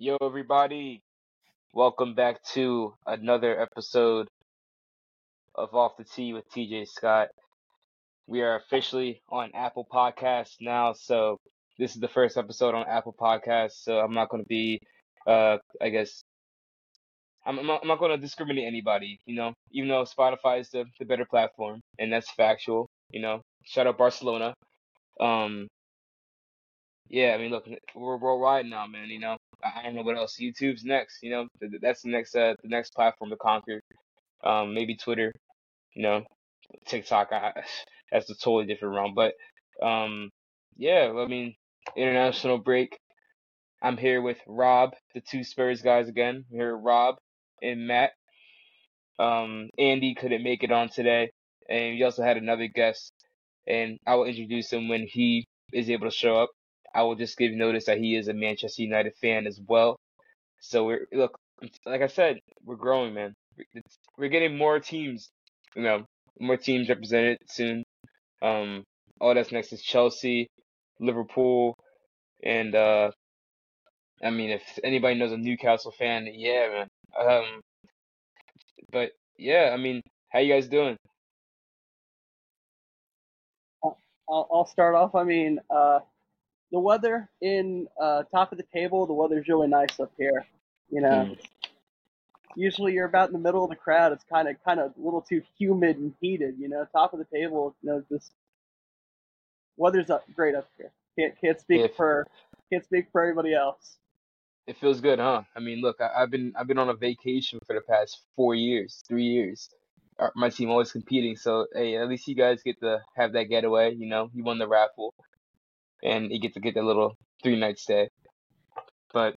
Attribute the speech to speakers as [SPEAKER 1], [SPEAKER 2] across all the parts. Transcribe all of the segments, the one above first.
[SPEAKER 1] Yo, everybody. Welcome back to another episode of Off the T with TJ Scott. We are officially on Apple Podcasts now, so this is the first episode on Apple Podcasts. So I'm not going to be, uh, I guess, I'm, I'm not, not going to discriminate anybody, you know, even though Spotify is the, the better platform, and that's factual, you know. Shout out Barcelona. Um, yeah, I mean, look, we're worldwide now, man. You know, I don't know what else. YouTube's next. You know, Th- th- that's the next uh the next platform to conquer. Um, maybe Twitter. You know, TikTok. I, that's a totally different realm. But um, yeah. I mean, international break. I'm here with Rob, the two Spurs guys again. I'm here Rob and Matt. Um, Andy couldn't make it on today, and we also had another guest, and I will introduce him when he is able to show up. I will just give notice that he is a Manchester United fan as well. So we're look, like I said, we're growing, man. We're getting more teams, you know, more teams represented soon. Um, all that's next is Chelsea, Liverpool, and uh, I mean, if anybody knows a Newcastle fan, yeah, man. Um, but yeah, I mean, how you guys doing?
[SPEAKER 2] I'll, I'll start off. I mean, uh, the weather in uh, top of the table, the weather's really nice up here. You know,
[SPEAKER 1] Mm.
[SPEAKER 2] usually you're about in the middle of the crowd. It's kind of kind of a little too humid and heated. You know, top of the table, you know, just weather's up great up here. Can't can't speak
[SPEAKER 1] If
[SPEAKER 2] for can't speak for everybody else.
[SPEAKER 1] it feels good, huh? I mean, look, I, I've been I've been on a vacation for the past four years, three years. Uh, My team always competing, so hey, at least you guys get to have that getaway. You know, you won the raffle, and you get to get that little three night stay. But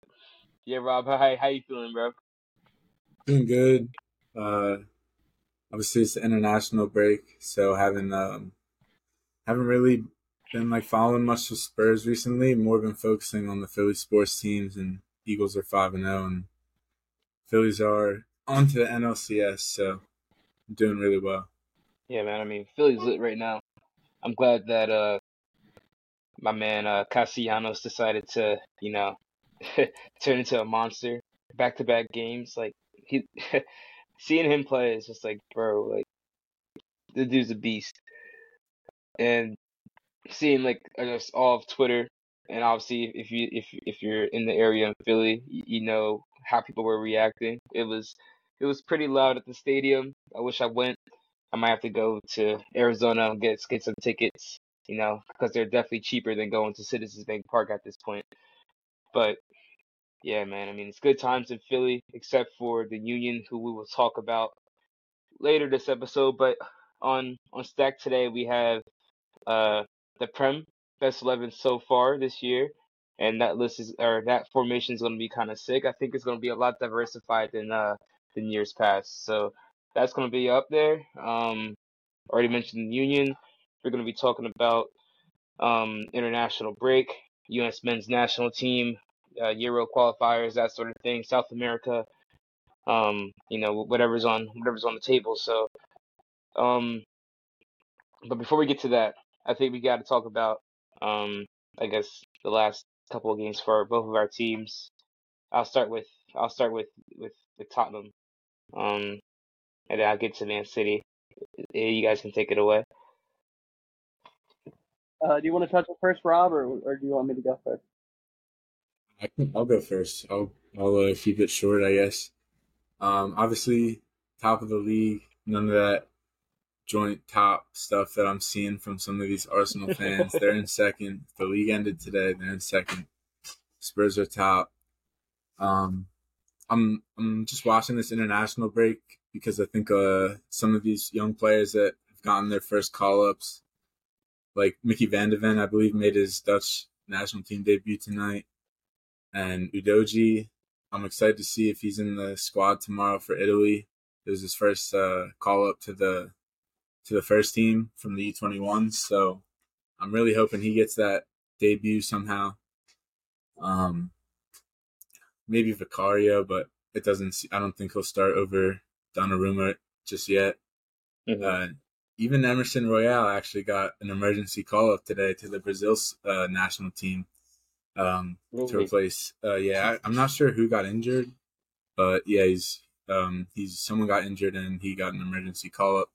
[SPEAKER 1] yeah, Rob, how how you feeling, bro?
[SPEAKER 3] Doing good. Uh, obviously it's the international break, so haven't um haven't really been like following much of Spurs recently. More been focusing on the Philly sports teams, and Eagles are five and zero, and Phillies are on to the NLCS, so doing really well.
[SPEAKER 1] Yeah, man. I mean, Philly's lit right now. I'm glad that uh my man uh Castellanos decided to, you know, turn into a monster. Back to back games, like he seeing him play is just like, bro, like the dude's a beast. And seeing like guess all of Twitter and obviously if you if if you're in the area in Philly, you, you know how people were reacting. It was it was pretty loud at the stadium. I wish I went. I might have to go to Arizona and get get some tickets, you know, because they're definitely cheaper than going to Citizens Bank Park at this point. But yeah, man, I mean it's good times in Philly, except for the Union, who we will talk about later this episode. But on on Stack today we have uh the Prem best eleven so far this year, and that list is or that formation is going to be kind of sick. I think it's going to be a lot diversified than uh than years past. So that's going to be up there. Um, already mentioned the Union. We're going to be talking about um international break, U.S. men's national team, uh, Euro qualifiers, that sort of thing, South America. Um, you know whatever's on whatever's on the table. So um, but before we get to that, I think we got to talk about, um, I guess the last couple of games for both of our teams. I'll start with I'll start with with, with Tottenham, um, and then I'll get to Man City. You guys can take it away.
[SPEAKER 2] Uh, do you want to touch it first, Rob, or, or do you want me to go first?
[SPEAKER 3] I can, I'll go first. I'll I'll uh, keep it short, I guess. Um, obviously, top of the league. None of that joint top stuff that I'm seeing from some of these Arsenal fans. They're in second. The league ended today. They're in second. Spurs are top. Um, I'm I'm just watching this international break because I think uh some of these young players that have gotten their first call ups, like Mickey Van de Ven, I believe, made his Dutch national team debut tonight, and Udogie. I'm excited to see if he's in the squad tomorrow for Italy. It was his first uh, call up to the to the first team from the U21s, so I'm really hoping he gets that debut somehow. Um, maybe Vicario, but it doesn't. I don't think he'll start over Donnarumma just yet.
[SPEAKER 1] Mhm.
[SPEAKER 3] Uh, even Emerson Royal actually got an emergency call up today to the Brazil uh, national team. um, to replace. Uh, yeah, I, I'm not sure who got injured, but yeah, he's um, he's someone got injured and he got an emergency call up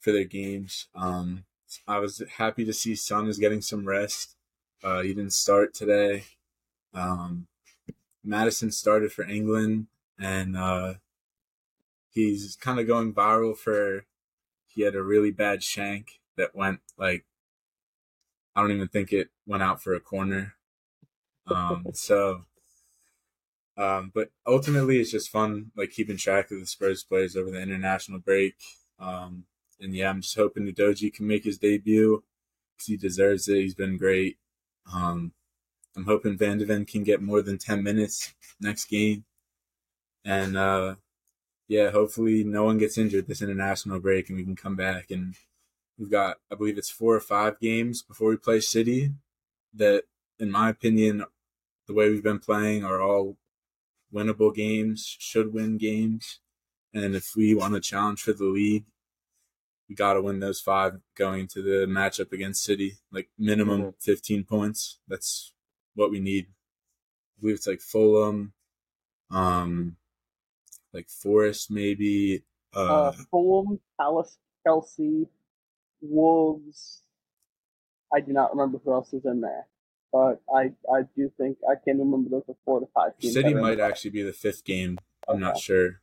[SPEAKER 3] for their games. Um, I was happy to see Son is getting some rest. Uh, he didn't start today. Um, Maddison started for England, and uh, he's kind of going viral for. He had a really bad shank that went like. I don't even think it went out for a corner. Um, so, um, but ultimately, it's just fun, like keeping track of the Spurs players over the international break. Um, and yeah, I'm just hoping the Doji can make his debut because he deserves it. He's been great. Um, I'm hoping Van de Ven can get more than 10 minutes next game. And uh, yeah, hopefully no one gets injured this international break and we can come back. And we've got, I believe it's four or five games before we play City that, in my opinion, the way we've been playing are all winnable games, should win games. And if we want to challenge for the league, we got to win those five going to the matchup against City, like minimum
[SPEAKER 1] Mhm.
[SPEAKER 3] 15 points. That's what we need. I believe it's like Fulham, um, like Forest maybe. Uh,
[SPEAKER 2] Uh, Fulham, Palace, Chelsea, Wolves. I do not remember who else is in there, but I I do think I can remember those are four to five teams.
[SPEAKER 3] City
[SPEAKER 2] that are in
[SPEAKER 3] might
[SPEAKER 2] there.
[SPEAKER 3] actually be the fifth game. I'm not sure.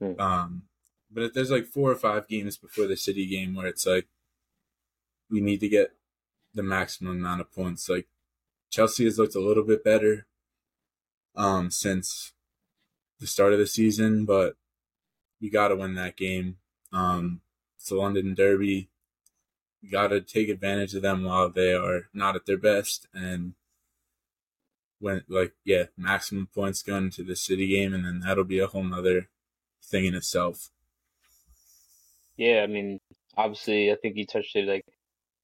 [SPEAKER 1] Hmm.
[SPEAKER 3] Um, but if there's like four or five games before the City game where it's like we need to get the maximum amount of points. Like Chelsea has looked a little bit better um, since the start of the season, but we got to win that game. Um, it's the London Derby. We got to take advantage of them while they are not at their best and when like yeah maximum points going into the city game and then that'll be a whole nother thing in itself
[SPEAKER 1] Yeah, I mean, obviously, I think you touched it. Like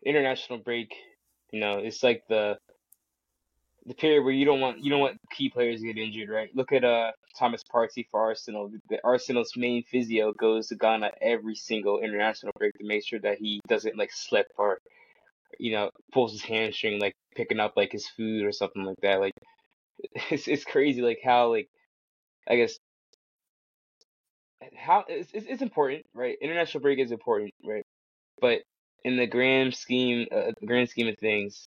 [SPEAKER 1] international break, you know, it's like the the period where you don't want you don't want key players to get injured, right? Look at uh Thomas Partey for Arsenal. The Arsenal's main physio goes to Ghana every single international break to make sure that he doesn't like slip or you know pulls his hamstring like picking up like his food or something like that. Like it's it's crazy like how like I guess how it's it's, important, right? International break is important, right? But in the grand scheme, uh, grand scheme of things,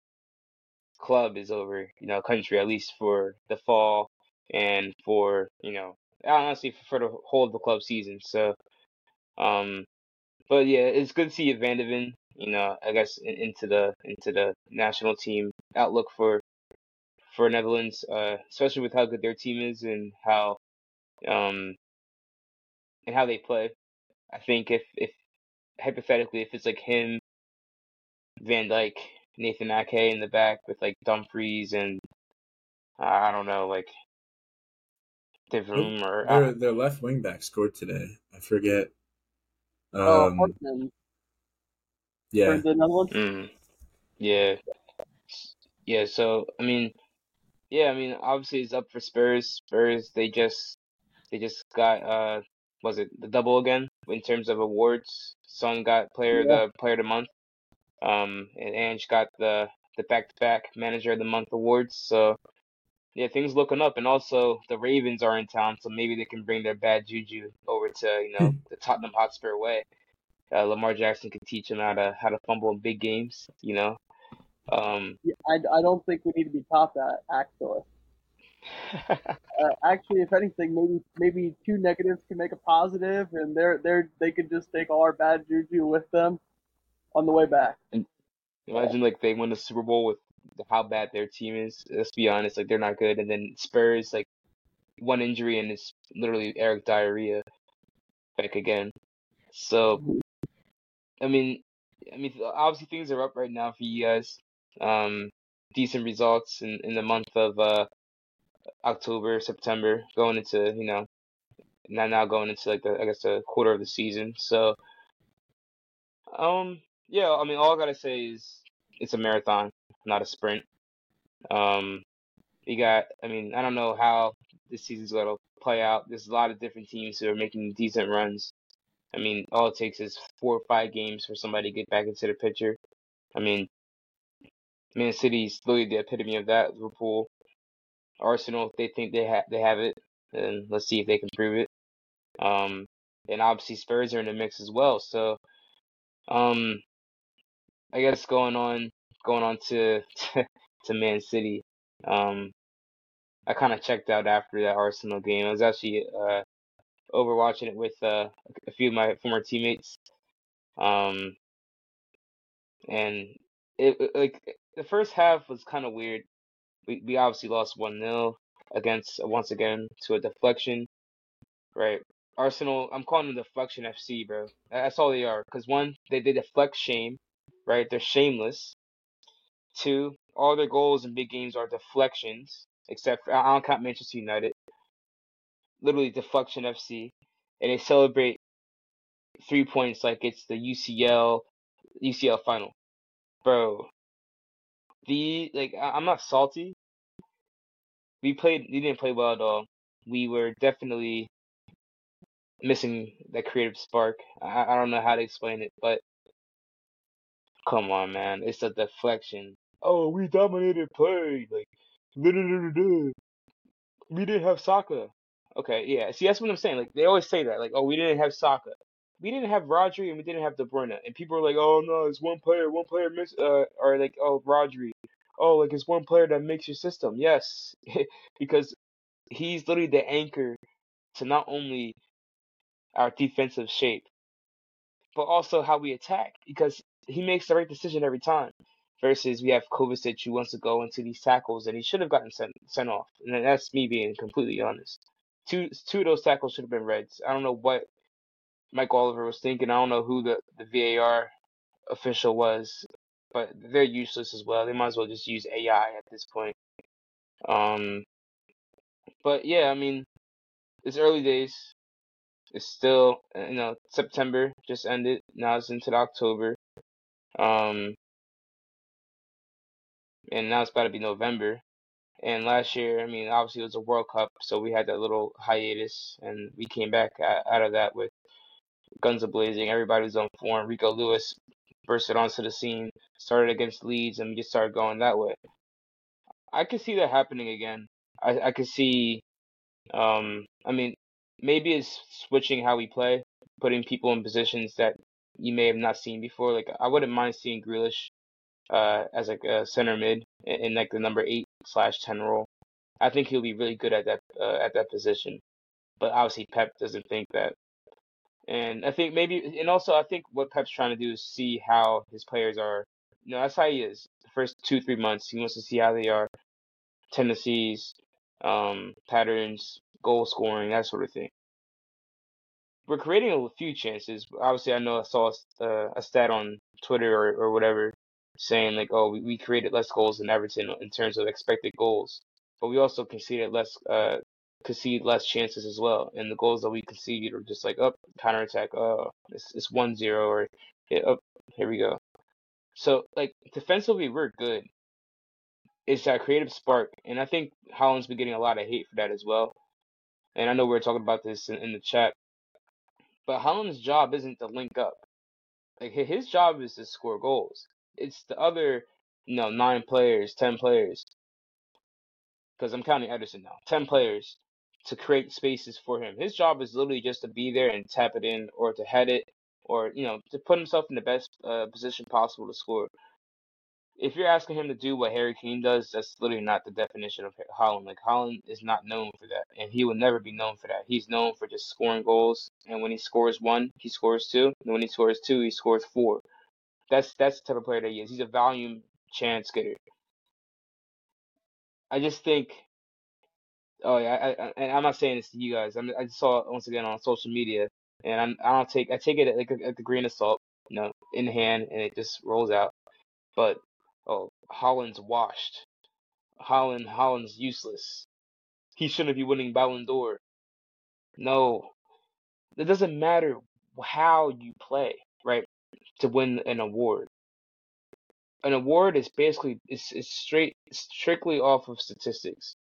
[SPEAKER 1] club is over, you know, country at least for the fall and for you know, honestly for, the whole of the club season. So, um, but yeah, it's good to see Van de Ven, you know, I guess in, into the into the national team outlook for for Netherlands, uh, especially with how good their team is and how um and how they play. I think if if hypothetically if it's like him, Van Dijk, Nathan Ake in the back with like Dumfries and uh, I don't know like Devroom or
[SPEAKER 3] their, their left wing back scored today i forget
[SPEAKER 2] Oh,
[SPEAKER 3] um
[SPEAKER 2] Hartman
[SPEAKER 3] yeah
[SPEAKER 2] for the Netherlands.
[SPEAKER 1] Mm, yeah, yeah. So I mean, yeah. I mean, obviously it's up for Spurs. Spurs they just they just got uh was it the double again in terms of awards? Son got player
[SPEAKER 2] Yeah.
[SPEAKER 1] the player of the month. Um, and Ange got the the back to back manager of the month awards. So yeah, things looking up. And also the Ravens are in town, so maybe they can bring their bad juju over to you know the Tottenham Hotspur way. Uh, Lamar Jackson can teach them how to how to fumble in big games. You know. Um,
[SPEAKER 2] Yeah, I, I don't think we need to be taught that actually. Uh, actually, if anything, maybe maybe two negatives can make a positive, and they're they're they could just take all our bad juju with them on the way back.
[SPEAKER 1] Imagine like they win the Super Bowl with how bad their team is. Let's be honest, like they're not good. And then Spurs, like one injury and it's literally Eric Diarrhea back again. So I mean, I mean obviously things are up right now for you guys. Um, decent results in in the month of uh October, September, going into you know now now going into like the I guess the quarter of the season. So um yeah, I mean all I gotta say is it's a marathon, not a sprint. Um, you got, I mean, I don't know how this season's gonna play out. There's a lot of different teams who are making decent runs. I mean, all it takes is four or five games for somebody to get back into the picture. I mean, Man City's literally the epitome of that. Liverpool, Arsenal, they think they have they have it, and let's see if they can prove it. Um, and obviously Spurs are in the mix as well. So, um, I guess going on going on to to Man City. Um, I kind of checked out after that Arsenal game. I was actually uh over watching it with uh, a few of my former teammates. Um, and it like the first half was kind of weird. We we obviously lost one 0 against once again to a deflection, right? Arsenal, I'm calling them deflection FC, bro. That's all they are. Cause one, they they deflect shame, right? They're shameless. Two, all their goals in big games are deflections, except for I don't count Manchester United. Literally deflection FC, and they celebrate three points like it's the UCL UCL final, bro. The like I'm not salty. We played. We didn't play well at all. We were definitely missing that creative spark. I, I don't know how to explain it, but come on, man, it's a deflection. Oh, we dominated play, like, we didn't have Saka. Okay, yeah. See, that's what I'm saying. Like, they always say that, like, oh, we didn't have Saka. We didn't have Rodri and we didn't have De Bruyne. And people are like, oh no, it's one player, one player miss, uh, or like, oh, Rodri. Oh, like it's one player that makes your system. Yes, because he's literally the anchor to not only our defensive shape, but also how we attack because he makes the right decision every time. Versus we have Kovacic who wants to go into these tackles and he should have gotten sent sent off. And that's me being completely honest. Two two of those tackles should have been reds. I don't know what Mike Oliver was thinking. I don't know who the, the VAR official was, but they're useless as well. They might as well just use AI at this point. Um, but yeah, I mean, it's early days. It's still, you know, September just ended. Now it's into October. Um, and now it's about to be November. And last year, I mean, obviously it was a World Cup, so we had that little hiatus, and we came back out of that with guns a blazing. Everybody was on form. Rico Lewis bursted onto the scene, started against Leeds, and we just started going that way. I could see that happening again. I I could see. Um, I mean, maybe it's switching how we play, putting people in positions that you may have not seen before. Like I wouldn't mind seeing Grealish uh, as like a center mid in, in like the number eight slash ten role. I think he'll be really good at that uh, at that position. But obviously Pep doesn't think that. And I think maybe, and also I think what Pep's trying to do is see how his players are. You know, that's how he is. The first two three months, he wants to see how they are, tendencies, um, patterns, goal scoring, that sort of thing. We're creating a few chances. Obviously, I know I saw a, uh, a stat on Twitter or, or whatever saying like, oh, we, we created less goals than Everton in terms of expected goals, but we also conceded less uh concede less chances as well. And the goals that we conceded are just like up oh, counterattack. Oh, it's it's one zero or hit up. Oh, here we go. So like defensively, we're good. It's that creative spark, and I think Haaland's been getting a lot of hate for that as well. And I know we are talking about this in, in the chat, but Haaland's job isn't to link up. Like his job is to score goals. It's the other, you know, nine players, ten players, because I'm counting Ederson now. Ten players to create spaces for him. His job is literally just to be there and tap it in, or to head it, or you know, to put himself in the best uh, position possible to score if you're asking him to do what Harry Kane does, that's literally not the definition of Haaland. Like Haaland is not known for that, and he will never be known for that. He's known for just scoring goals, and when he scores one, he scores two, and when he scores two, he scores four. That's that's the type of player that he is. He's a volume chance getter. I just think. Oh yeah, I, I, and I'm not saying this to you guys. I just saw it once again on social media, and I'm, I don't take I take it like a, like a grain of salt, you know, in hand, and it just rolls out. But oh, Haaland's washed. Haaland, Haaland's useless. He shouldn't be winning Ballon d'Or. No, it doesn't matter how you play, right, to win an award. An award is basically it's, it's straight strictly off of statistics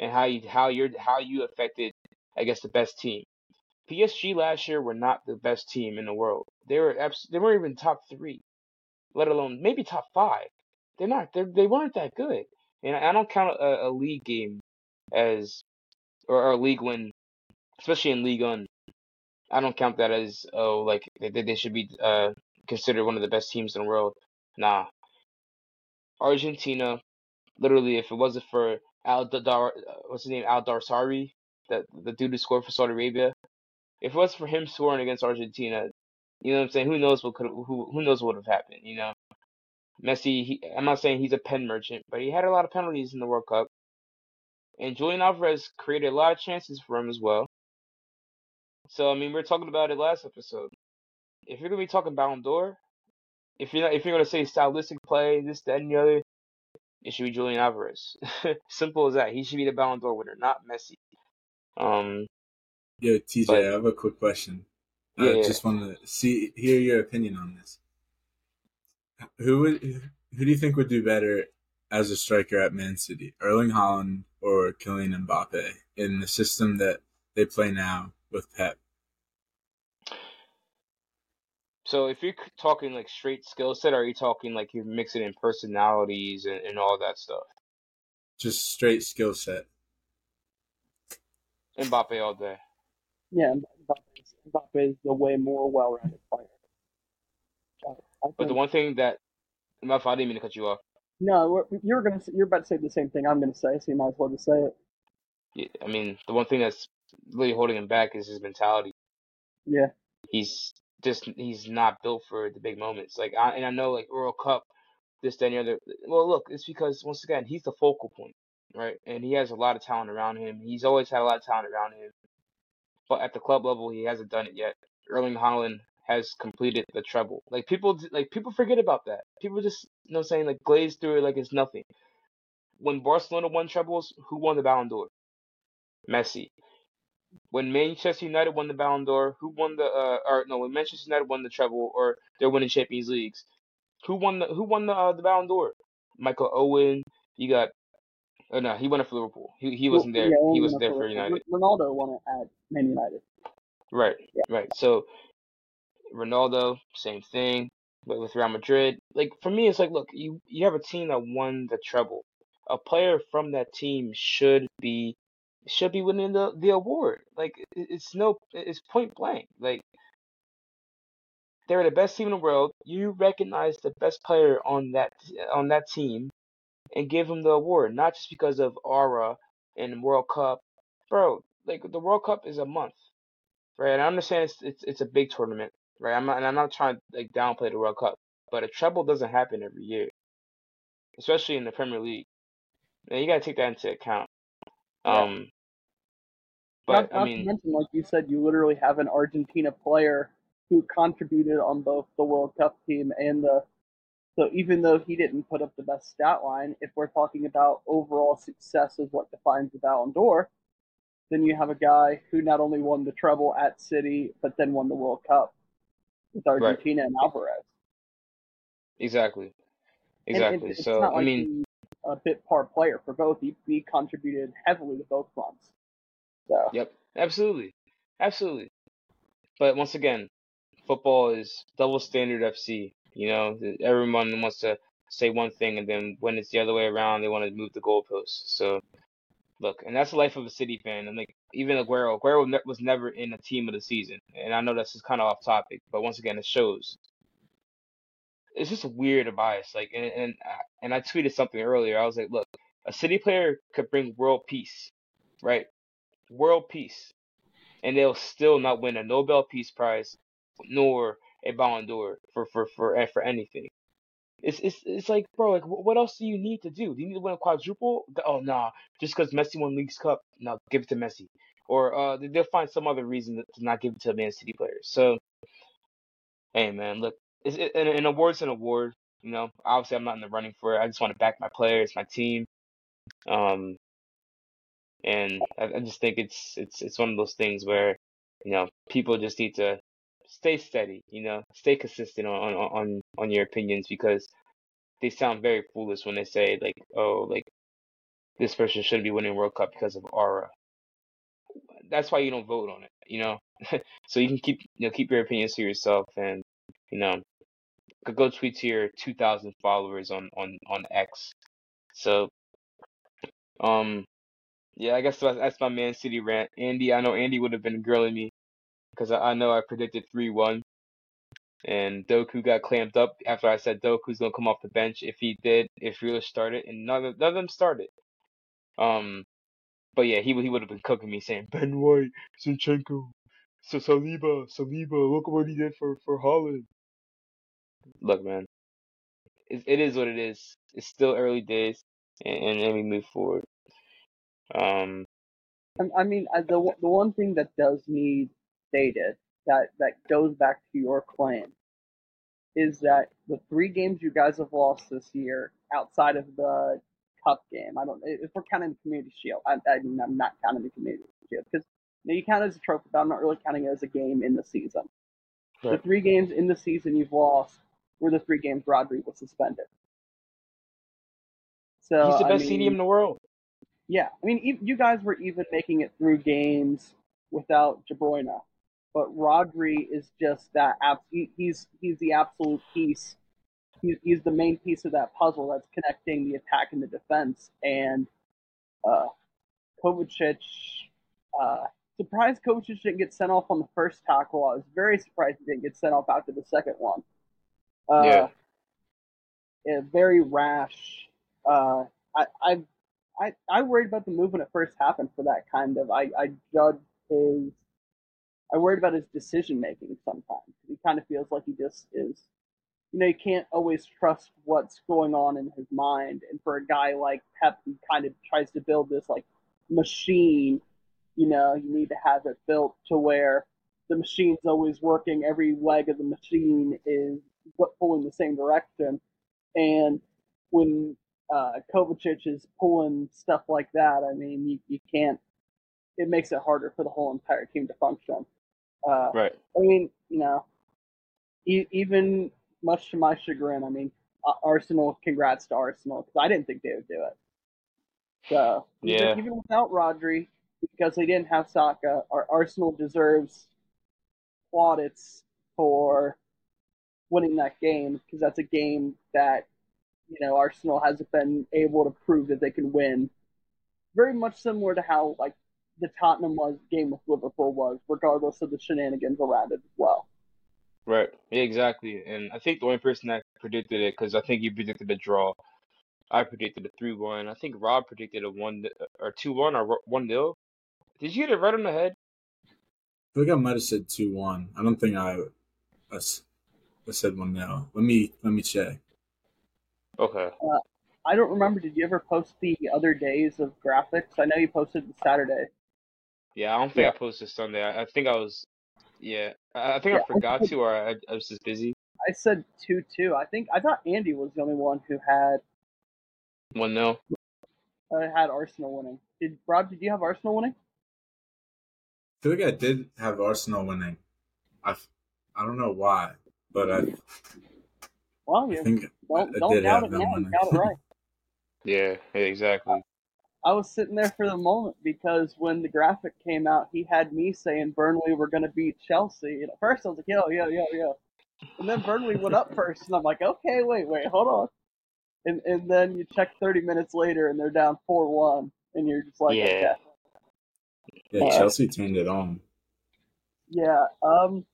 [SPEAKER 1] and how you how you're how you affected, I guess, the best team. PSG last year were not the best team in the world. They were abs- they weren't even top three, let alone maybe top five They're not. They they weren't that good. And I don't count a, a league game as or, or a league win, especially in League One. I don't count that as oh like they they should be uh considered one of the best teams in the world. Nah. Argentina, literally, if it wasn't for Al Dar, what's his name, Al Darsari, that the dude who scored for Saudi Arabia, if it was for him scoring against Argentina, you know what I'm saying? Who knows what could who who knows what would have happened? You know, Messi. He, I'm not saying he's a pen merchant, but he had a lot of penalties in the World Cup, and Julian Alvarez created a lot of chances for him as well. So I mean, we were talking about it last episode. If you're gonna be talking Ballon d'Or, if you're not, if you're gonna say stylistic play, this, that, and the other, it should be Julian Alvarez. Simple as that. He should be the Ballon d'Or winner, not Messi. Um.
[SPEAKER 3] Yo, TJ, but, I have a quick question. Yeah, I yeah. just want to see hear your opinion on this. Who would who do you think would do better as a striker at Man City, Erling Haaland or Kylian Mbappe, in the system that they play now with Pep?
[SPEAKER 1] So if you're talking like straight skill set, are you talking like you're mixing in personalities and, and all that stuff?
[SPEAKER 3] Just straight skill set.
[SPEAKER 1] Mbappe all day.
[SPEAKER 2] Yeah, Mbappe is a way more well-rounded player.
[SPEAKER 1] But the one thing that, I didn't mean to cut you off.
[SPEAKER 2] No, you're gonna you're about to say the same thing I'm gonna say, so you might as well just say it.
[SPEAKER 1] Yeah, I mean, the one thing that's really holding him back is his mentality.
[SPEAKER 2] Yeah.
[SPEAKER 1] He's just he's not built for the big moments. Like, I, and I know like World Cup, this, that, and the other. Well, look, it's because once again he's the focal point, right? And he has a lot of talent around him. He's always had a lot of talent around him, but at the club level, he hasn't done it yet. Erling Haaland has completed the treble. Like people, like people forget about that. People just, you know, saying like glaze through it like it's nothing. When Barcelona won trebles, who won the Ballon d'Or? Messi. When Manchester United won the Ballon d'Or, who won the uh or no, when Manchester United won the treble or they're winning Champions Leagues, who won the who won the uh, the Ballon d'Or? Michael Owen. You got oh no, he won it for Liverpool. He he wasn't there. Yeah, he wasn't there for United.
[SPEAKER 2] Ronaldo won it at Man United.
[SPEAKER 1] Right, yeah. right. So Ronaldo, same thing. But with Real Madrid, like for me, it's like, look, you you have a team that won the treble. A player from that team should be should be winning the the award. Like it's no, it's point blank. Like they're the best team in the world. You recognize the best player on that on that team and give him the award, not just because of aura and World Cup, bro. Like the World Cup is a month, right? And I understand it's it's, it's a big tournament, right? I'm not, and I'm not trying to like downplay the World Cup, but a treble doesn't happen every year, especially in the Premier League. And you got to take that into account. Um, but
[SPEAKER 2] not, not
[SPEAKER 1] I mean,
[SPEAKER 2] to mention, like you said, you literally have an Argentina player who contributed on both the World Cup team and the. So even though he didn't put up the best stat line, if we're talking about overall success is what defines the Ballon d'Or, then you have a guy who not only won the treble at City, but then won the World Cup with Argentina right. and Alvarez.
[SPEAKER 1] Exactly. Exactly.
[SPEAKER 2] And,
[SPEAKER 1] so
[SPEAKER 2] like
[SPEAKER 1] I mean,
[SPEAKER 2] a bit part player for both. He, he contributed heavily to both fronts. So.
[SPEAKER 1] Yep. Absolutely. Absolutely. But once again, football is double standard FC. You know, everyone wants to say one thing, and then when it's the other way around, they want to move the goalposts. So, look, and that's the life of a City fan. And like even Aguero, Aguero was never in a team of the season, and I know that's just kind of off topic, but once again, it shows. It's just weird a bias. Like, and and and I tweeted something earlier. I was like, look, a City player could bring world peace, right? World peace, and they'll still not win a Nobel Peace Prize, nor a Ballon d'Or for for for for anything. It's it's it's like, bro, like what else do you need to do? Do you need to win a quadruple? Oh nah, just because Messi won League's Cup, no, give it to Messi. Or uh, they'll find some other reason to not give it to a Man City player. So, hey man, look, it's, it, an, an award's an award. You know, obviously I'm not in the running for it. I just want to back my players, my team. Um, and I, I just think it's it's it's one of those things where you know people just need to stay steady, you know, stay consistent on on on on your opinions because they sound very foolish when they say like, oh, like this person shouldn't be winning World Cup because of aura. That's why you don't vote on it, you know. so you can keep you know keep your opinions to yourself and you know go tweet to your 2,000 followers on on on X. So, um, yeah, I guess that's, that's my Man City rant. Andy, I know Andy would have been grilling me because I, know I predicted three one, and Doku got clamped up after I said Doku's gonna come off the bench if he did if Grealish started, and none of none of them started. Um, but yeah, he would he would have been cooking me saying Ben White, Zinchenko, so Saliba, Saliba, look what he did for for Haaland. Look, man, it, it is what it is. It's still early days, and, and we move forward. Um,
[SPEAKER 2] I- I mean, the the one thing that does need stated that that goes back to your claim is that the three games you guys have lost this year, outside of the cup game, I don't if we're counting the community shield, I, I mean, I'm not counting the community shield because you, know, you count it as a trophy, but I'm not really counting it as a game in the season. The three games in the season you've lost were the three games Rodri was suspended. So
[SPEAKER 1] he's the
[SPEAKER 2] I
[SPEAKER 1] best
[SPEAKER 2] mean,
[SPEAKER 1] CDM in the world.
[SPEAKER 2] yeah, I mean, you guys were even making it through games without De Bruyne, but Rodri is just that. Ab- he- he's he's the absolute piece. He's, he's the main piece of that puzzle that's connecting the attack and the defense. And uh, Kovacic, uh, surprised Kovacic didn't get sent off on the first tackle. I was very surprised he didn't get sent off after the second one. Uh,
[SPEAKER 1] Yeah.
[SPEAKER 2] yeah, very rash. Uh, I, I I I worried about the movement at first happened for that kind of, I I judged his. I worried about his decision making sometimes. He kind of feels like he just is. You know, you can't always trust what's going on in his mind, and for a guy like Pep, who kind of tries to build this like machine, you know, you need to have it built to where the machine's always working. Every leg of the machine is pulling the same direction, and when uh, Kovacic is pulling stuff like that, I mean, you, you can't. It makes it harder for the whole entire team to function. Uh,
[SPEAKER 1] Right.
[SPEAKER 2] I mean, you know, e- even much to my chagrin, I mean, uh, Arsenal. Congrats to Arsenal because I didn't think they would do it. So even,
[SPEAKER 1] Yeah.
[SPEAKER 2] even without Rodri, because they didn't have Saka, our Arsenal deserves plaudits for winning that game because that's a game that you know Arsenal hasn't been able to prove that they can win. Very much similar to how like the Tottenham was game with Liverpool was, regardless of the shenanigans around it as well.
[SPEAKER 1] Right. Yeah, exactly. And I think the only person that predicted it, because I think you predicted a draw. I predicted a three-one. I think Rob predicted a one or two-one or one nil. Did you get it right on the head?
[SPEAKER 3] I think I might have said two one. I don't think i i said one now. Let me let me check.
[SPEAKER 1] Okay.
[SPEAKER 2] Uh, I don't remember. Did you ever post the other days of graphics? I know you posted Saturday.
[SPEAKER 1] Yeah, I don't think
[SPEAKER 2] Yeah.
[SPEAKER 1] I posted Sunday. I, I think I was, yeah, I, I think
[SPEAKER 2] Yeah,
[SPEAKER 1] I forgot to, or I, I was just busy.
[SPEAKER 2] I said two two. I think I thought Andy was the only one who had
[SPEAKER 1] One nil.
[SPEAKER 2] uh, had Arsenal winning. Did Rob? Did you have Arsenal winning?
[SPEAKER 3] I feel like I did have Arsenal winning. I, I don't know why, but I,
[SPEAKER 2] Well,
[SPEAKER 3] I think
[SPEAKER 2] don't
[SPEAKER 3] I
[SPEAKER 2] don't
[SPEAKER 3] did
[SPEAKER 2] doubt
[SPEAKER 3] have
[SPEAKER 2] it
[SPEAKER 3] them
[SPEAKER 2] now. You
[SPEAKER 3] winning.
[SPEAKER 2] got it right.
[SPEAKER 1] Yeah, yeah, exactly.
[SPEAKER 2] I was sitting there for the moment because when the graphic came out, he had me saying Burnley were going to beat Chelsea. And at first, I was like, yo, yo, yo, yo. And then Burnley went up first, and I'm like, okay, wait, wait, hold on. And and then you check 30 minutes later, and they're down 4 1, and you're just like,
[SPEAKER 1] Yeah.
[SPEAKER 2] okay.
[SPEAKER 3] yeah,
[SPEAKER 2] Uh,
[SPEAKER 3] Chelsea turned it on.
[SPEAKER 2] Yeah, um,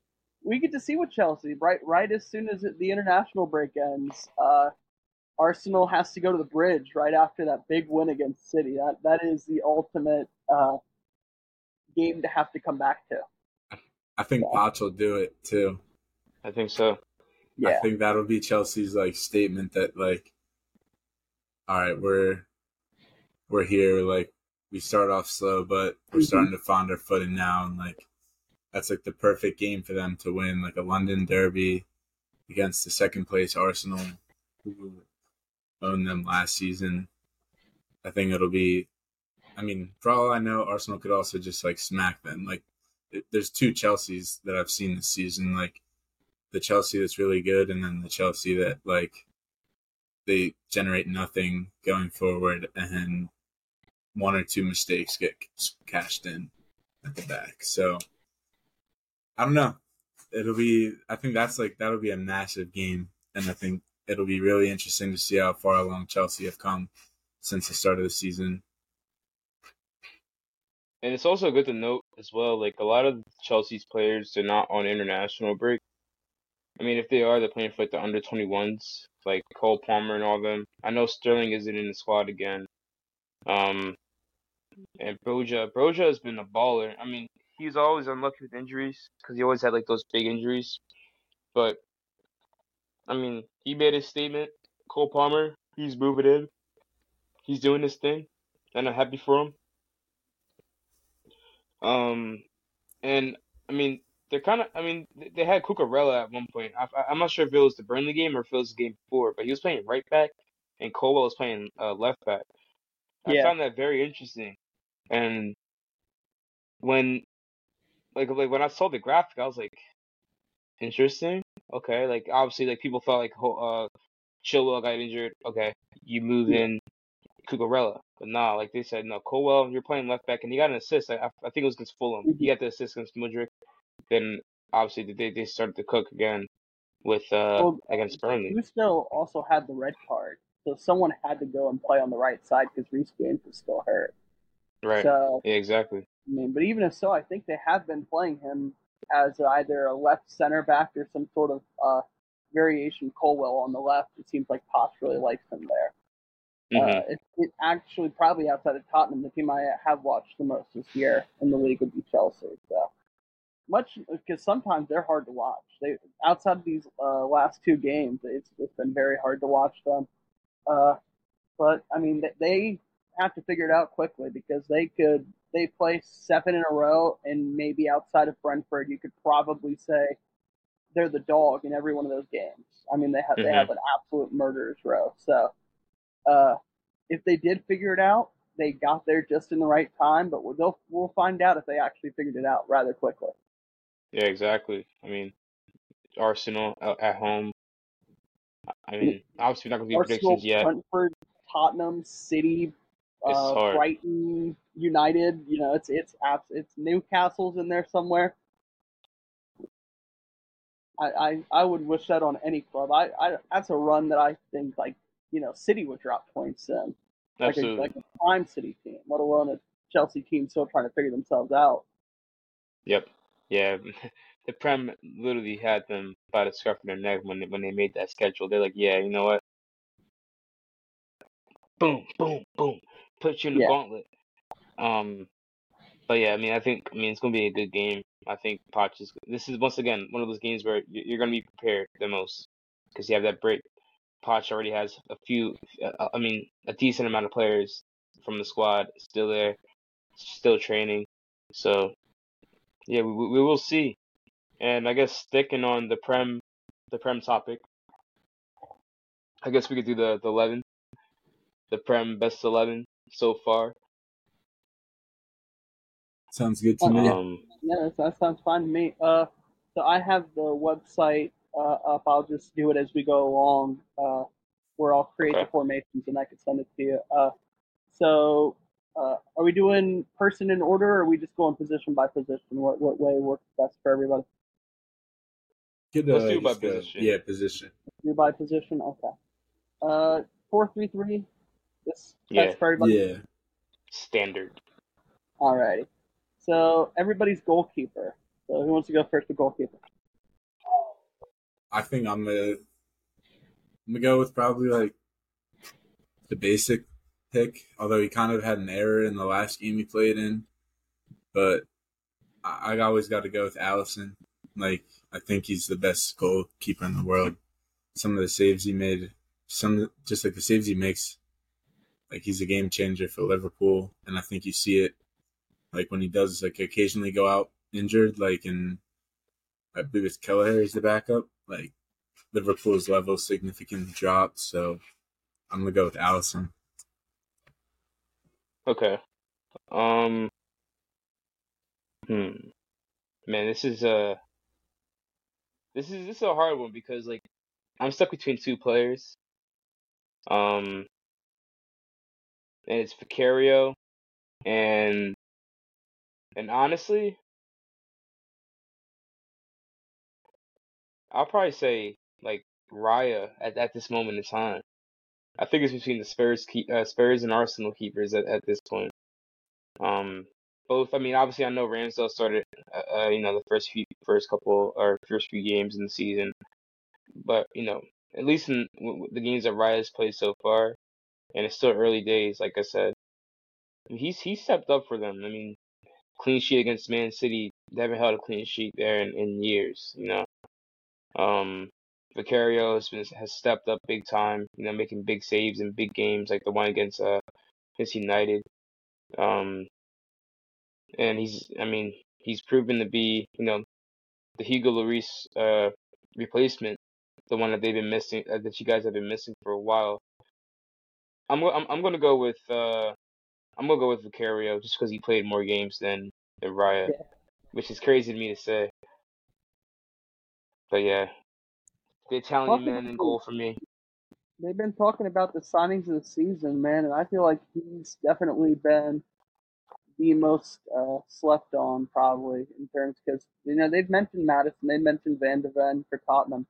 [SPEAKER 2] we get to see what Chelsea right right as soon as it, the international break ends. Uh, Arsenal has to go to the bridge right after that big win against City. That that is the ultimate uh, game to have to come back to.
[SPEAKER 3] I think
[SPEAKER 2] Yeah.
[SPEAKER 3] Poch will do it too.
[SPEAKER 1] I think so.
[SPEAKER 2] Yeah.
[SPEAKER 3] I think that'll be Chelsea's like statement that like, all right, we're we're here. Like we start off slow, but we're
[SPEAKER 2] Mhm.
[SPEAKER 3] starting to find our footing now, and like that's like the perfect game for them to win, like a London derby against the second place Arsenal, who owned them last season. I think it'll be. I mean, for all I know, Arsenal could also just like smack them. Like, it, there's two Chelseas that I've seen this season. Like, the Chelsea that's really good, and then the Chelsea that like they generate nothing going forward, and one or two mistakes get cashed in at the back. So I don't know. It'll be. I think that's like that'll be a massive game, and I think it'll be really interesting to see how far along Chelsea have come since the start of the season.
[SPEAKER 1] And it's also good to note as well, like a lot of Chelsea's players they're not on international break. I mean, if they are, they're playing for like the under 21s, like Cole Palmer and all them. I know Sterling isn't in the squad again. Um, and Broja, Broja has been a baller. I mean, he's always unlucky with injuries because he always had like those big injuries. But I mean, he made his statement. Cole Palmer, he's moving in. He's doing this thing, and I'm happy for him. Um, and I mean, they're kind of. I mean, they had Cucurella at one point. I, am not sure if it was the Burnley game or if it was the game before, but he was playing right back, and Colwill was playing uh, left back. I
[SPEAKER 2] Yeah.
[SPEAKER 1] found that very interesting, and when, like, like when I saw the graphic, I was like, interesting. Okay, like obviously, like people thought like uh, Chilwell got injured. Okay, you move in Cucurella, but nah, like they said, no, Colwill, you're playing left back, and he got an assist. I, I I think it was against Fulham. He got the assist against Mudryk. Then obviously they they started to cook again with uh
[SPEAKER 2] Well,
[SPEAKER 1] against Burnley.
[SPEAKER 2] Gusto also had the red card, so someone had to go and play on the right side because Reece James was still hurt.
[SPEAKER 1] Right.
[SPEAKER 2] So
[SPEAKER 1] Yeah, exactly.
[SPEAKER 2] I mean, but even if so, I think they have been playing him as either a left center back or some sort of uh, variation Colwill on the left. It seems like Poch really likes him there.
[SPEAKER 1] hmm
[SPEAKER 2] Uh, it, it actually probably outside of Tottenham, the team I have watched the most this year in the league would be Chelsea. So much because sometimes they're hard to watch. They outside of these uh, last two games, it's it's been very hard to watch them. Uh, but I mean, they have to figure it out quickly because they could they play seven in a row, and maybe outside of Brentford, you could probably say they're the dog in every one of those games. I mean, they have they
[SPEAKER 1] Mhm.
[SPEAKER 2] have an absolute murderer's row. So, uh, if they did figure it out, they got there just in the right time. But we'll we'll find out if they actually figured it out rather quickly.
[SPEAKER 1] Yeah, exactly. I mean, Arsenal at, at home. I mean, obviously we're not gonna do
[SPEAKER 2] Arsenal,
[SPEAKER 1] predictions yet.
[SPEAKER 2] Brentford, Tottenham, City, uh,
[SPEAKER 1] hard.
[SPEAKER 2] Brighton, United. You know, it's it's abs- it's Newcastle's in there somewhere. I, I, I would wish that on any club. I, I that's a run that I think like you know City would drop points in, like a,
[SPEAKER 1] Absolutely.
[SPEAKER 2] like a prime City team, let alone a Chelsea team still trying to figure themselves out.
[SPEAKER 1] Yep. Yeah. The Prem literally had them by the scruff of their neck when they, when they made that schedule. They're like, yeah, you know what? Boom, boom, boom. Put you in the
[SPEAKER 2] Yeah.
[SPEAKER 1] gauntlet. Um, but yeah, I mean, I think, I mean, it's gonna be a good game. I think Poch is. This is once again one of those games where you- you're gonna be prepared the most because you have that break. Poch already has a few. uh, I mean, a decent amount of players from the squad still there, still training. So yeah, we we we will see. And I guess sticking on the prem, the prem topic. I guess we could do the the eleven, the prem best eleven so far.
[SPEAKER 3] Sounds good to me.
[SPEAKER 1] Um,
[SPEAKER 2] Yeah, that, that sounds fine to me. Uh, so I have the website uh, up. I'll just do it as we go along, uh, where I'll create
[SPEAKER 1] Okay.
[SPEAKER 2] the formations and I can send it to you. Uh, so uh, are we doing person in order, or are we just going position by position? What what way works best for everybody?
[SPEAKER 3] Could,
[SPEAKER 1] let's
[SPEAKER 3] uh,
[SPEAKER 1] do by
[SPEAKER 3] just go-
[SPEAKER 1] position.
[SPEAKER 3] Yeah, position.
[SPEAKER 2] Do by position. Okay. Uh, four three three. This
[SPEAKER 1] Yeah.
[SPEAKER 2] that's for everybody.
[SPEAKER 3] Yeah.
[SPEAKER 1] standard.
[SPEAKER 2] Alrighty. So everybody's goalkeeper. So who wants to go first? The goalkeeper.
[SPEAKER 3] I think I'm gonna I'm gonna go with probably like the basic pick, although he kind of had an error in the last game he played in. But I, I always got to go with Alisson. Like I think he's the best goalkeeper in the world. Some of the saves he made, some just like the saves he makes, like he's a game changer for Liverpool, and I think you see it, like when he does like occasionally go out injured, like in I believe it's Kelleher is the backup. Like Liverpool's level significantly dropped, so I'm gonna go with Alisson.
[SPEAKER 1] Okay. Um. Hmm. Man, this is a. This is this is a hard one because like I'm stuck between two players. Um. And it's Vicario, and and honestly, I'll probably say like Raya at, at this moment in time. I think it's between the Spurs keep, uh, Spurs and Arsenal keepers at, at this point. Um, both. I mean, obviously, I know Ramsdale started, uh, uh, you know, the first few, first couple or first few games in the season, but you know, at least in the games that Raya's played so far, and it's still early days. Like I said, he's he stepped up for them. I mean, clean sheet against Man City. They haven't held a clean sheet there in, in years. You know, um, Vicario has been, has stepped up big time. You know, making big saves in big games like the one against uh against United. Um, and he's I mean he's proven to be you know the Hugo Lloris uh replacement, the one that they've been missing uh, that you guys have been missing for a while. I'm I'm I'm gonna go with uh I'm gonna go with Vicario just because he played more games than than Raya, yeah. which is crazy to me to say. But yeah, the Italian man in goal for me.
[SPEAKER 2] They've been talking about the signings of the season, man, and I feel like he's definitely been the most uh, slept on probably in terms because you know they've mentioned Maddison, they mentioned Van de Ven for Tottenham,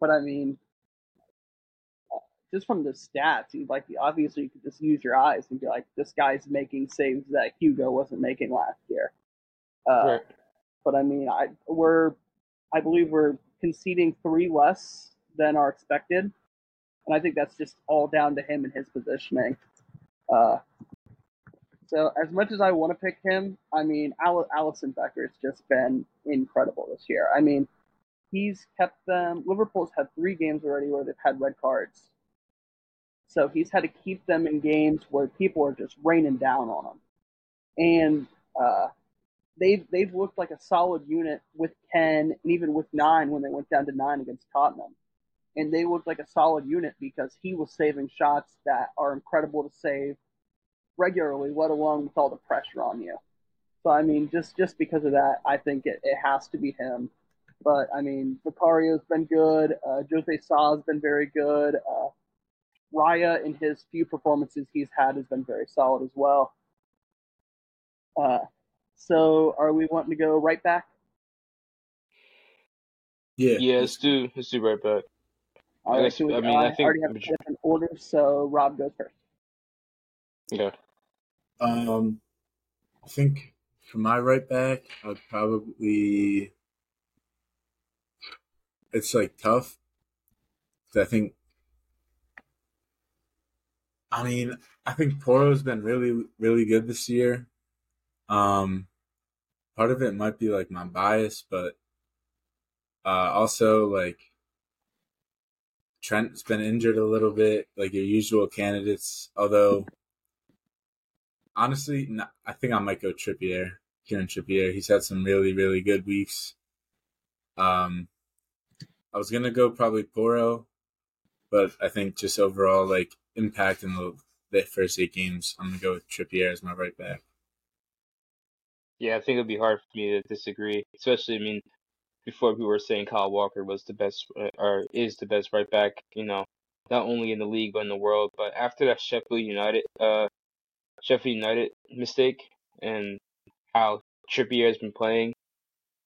[SPEAKER 2] but I mean, just from the stats, you like obviously you could just use your eyes and be like, this guy's making saves that Hugo wasn't making last year. Uh, right. But I mean, I we're I believe we're conceding three less than are expected, and I think that's just all down to him and his positioning. Uh, so as much as I want to pick him, I mean, Al- Alisson Becker's just been incredible this year. I mean, he's kept them. Liverpool's had three games already where they've had red cards. So he's had to keep them in games where people are just raining down on them, and uh, they've they've looked like a solid unit with ten and even with nine when they went down to nine against Tottenham, and they looked like a solid unit because he was saving shots that are incredible to save regularly, let alone with all the pressure on you. So I mean, just just because of that, I think it, it has to be him. But I mean, Vicario's been good. Uh, Jose Sa's been very good. Uh, Raya, in his few performances he's had, has been very solid as well. Uh, so, are we wanting to go right back?
[SPEAKER 3] Yeah.
[SPEAKER 1] Yeah, let's do let's do right back.
[SPEAKER 2] All right, so I mean, I think already have different orders, so Rob goes first.
[SPEAKER 1] Yeah.
[SPEAKER 3] Um, I think for my right back, I'd probably. It's like tough. I think. I mean, I think Porro's been really, really good this year. Um, part of it might be like my bias, but uh, also like Trent's been injured a little bit, like your usual candidates. Although honestly, I think I might go Trippier. Kieran Trippier. He's had some really, really good weeks. Um, I was gonna go probably Porro, but I think just overall like impact in the, the first eight games, I'm gonna go with Trippier as my right back.
[SPEAKER 1] Yeah, I think it'd be hard for me to disagree. Especially, I mean, before we were saying Kyle Walker was the best uh, or is the best right back, you know, not only in the league but in the world. But after that Sheffield United uh Sheffield United mistake and how Trippier has been playing.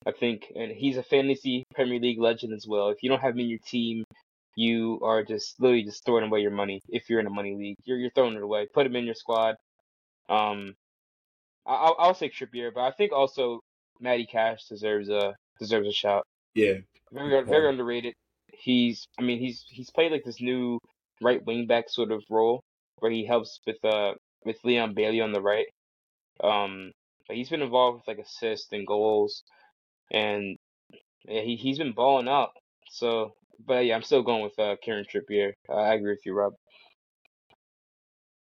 [SPEAKER 1] I think, and he's a fantasy Premier League legend as well. If you don't have him in your team, you are just literally just throwing away your money. If you're in a money league, you're you're throwing it away. Put him in your squad. Um, I'll I'll say Trippier, but I think also Matty Cash deserves a deserves a shout.
[SPEAKER 3] Yeah,
[SPEAKER 1] very very underrated. He's I mean he's he's played like this new right wing back sort of role where he helps with uh with Leon Bailey on the right. Um, but he's been involved with like assists and goals, and yeah, he he's been balling out. So, but yeah, I'm still going with uh, Kieran Trippier. Uh, I agree with you, Rob.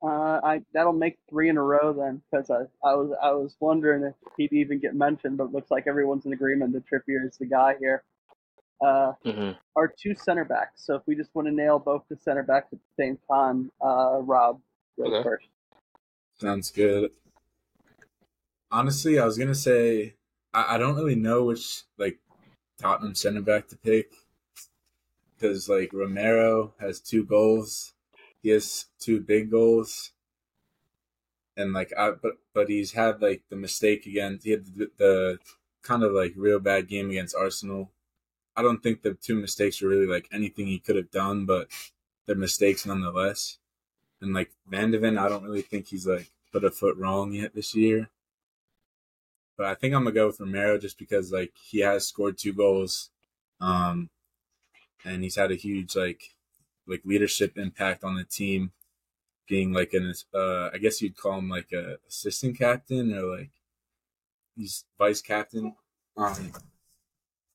[SPEAKER 2] Uh, I that'll make three in a row then, because I, I was I was wondering if he'd even get mentioned, but it looks like everyone's in agreement that Trippier is the guy here. Uh, mm-hmm. Our two center backs. So if we just want to nail both the center backs at the same time, uh, Rob goes okay. first.
[SPEAKER 3] Sounds good. Honestly, I was gonna say I, I don't really know which like Tottenham center back to pick because like Romero has two goals, he has two big goals, and like I but but he's had like the mistake again. He had the, the kind of like real bad game against Arsenal, I don't think the two mistakes were really like anything he could have done, but they're mistakes nonetheless. And like Van de Ven, I don't really think he's like put a foot wrong yet this year. But I think I'm gonna go with Romero just because like he has scored two goals, um, and he's had a huge like like leadership impact on the team, being like an uh, I guess you'd call him like a assistant captain or like he's vice captain. Um,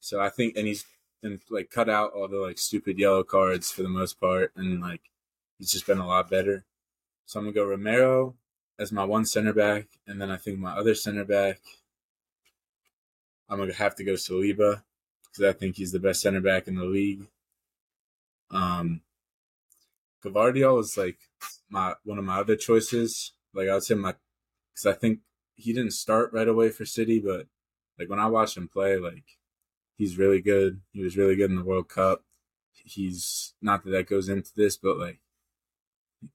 [SPEAKER 3] so I think, and he's and like cut out all the like stupid yellow cards for the most part, and like he's just been a lot better. So I'm gonna go Romero as my one center back, and then I think my other center back, I'm gonna have to go Saliba because I think he's the best center back in the league. Um, Gvardiol is like my one of my other choices. Like I would say my, because I think he didn't start right away for City, but like when I watched him play, like he's really good. He was really good in the World Cup. He's not that that goes into this, but like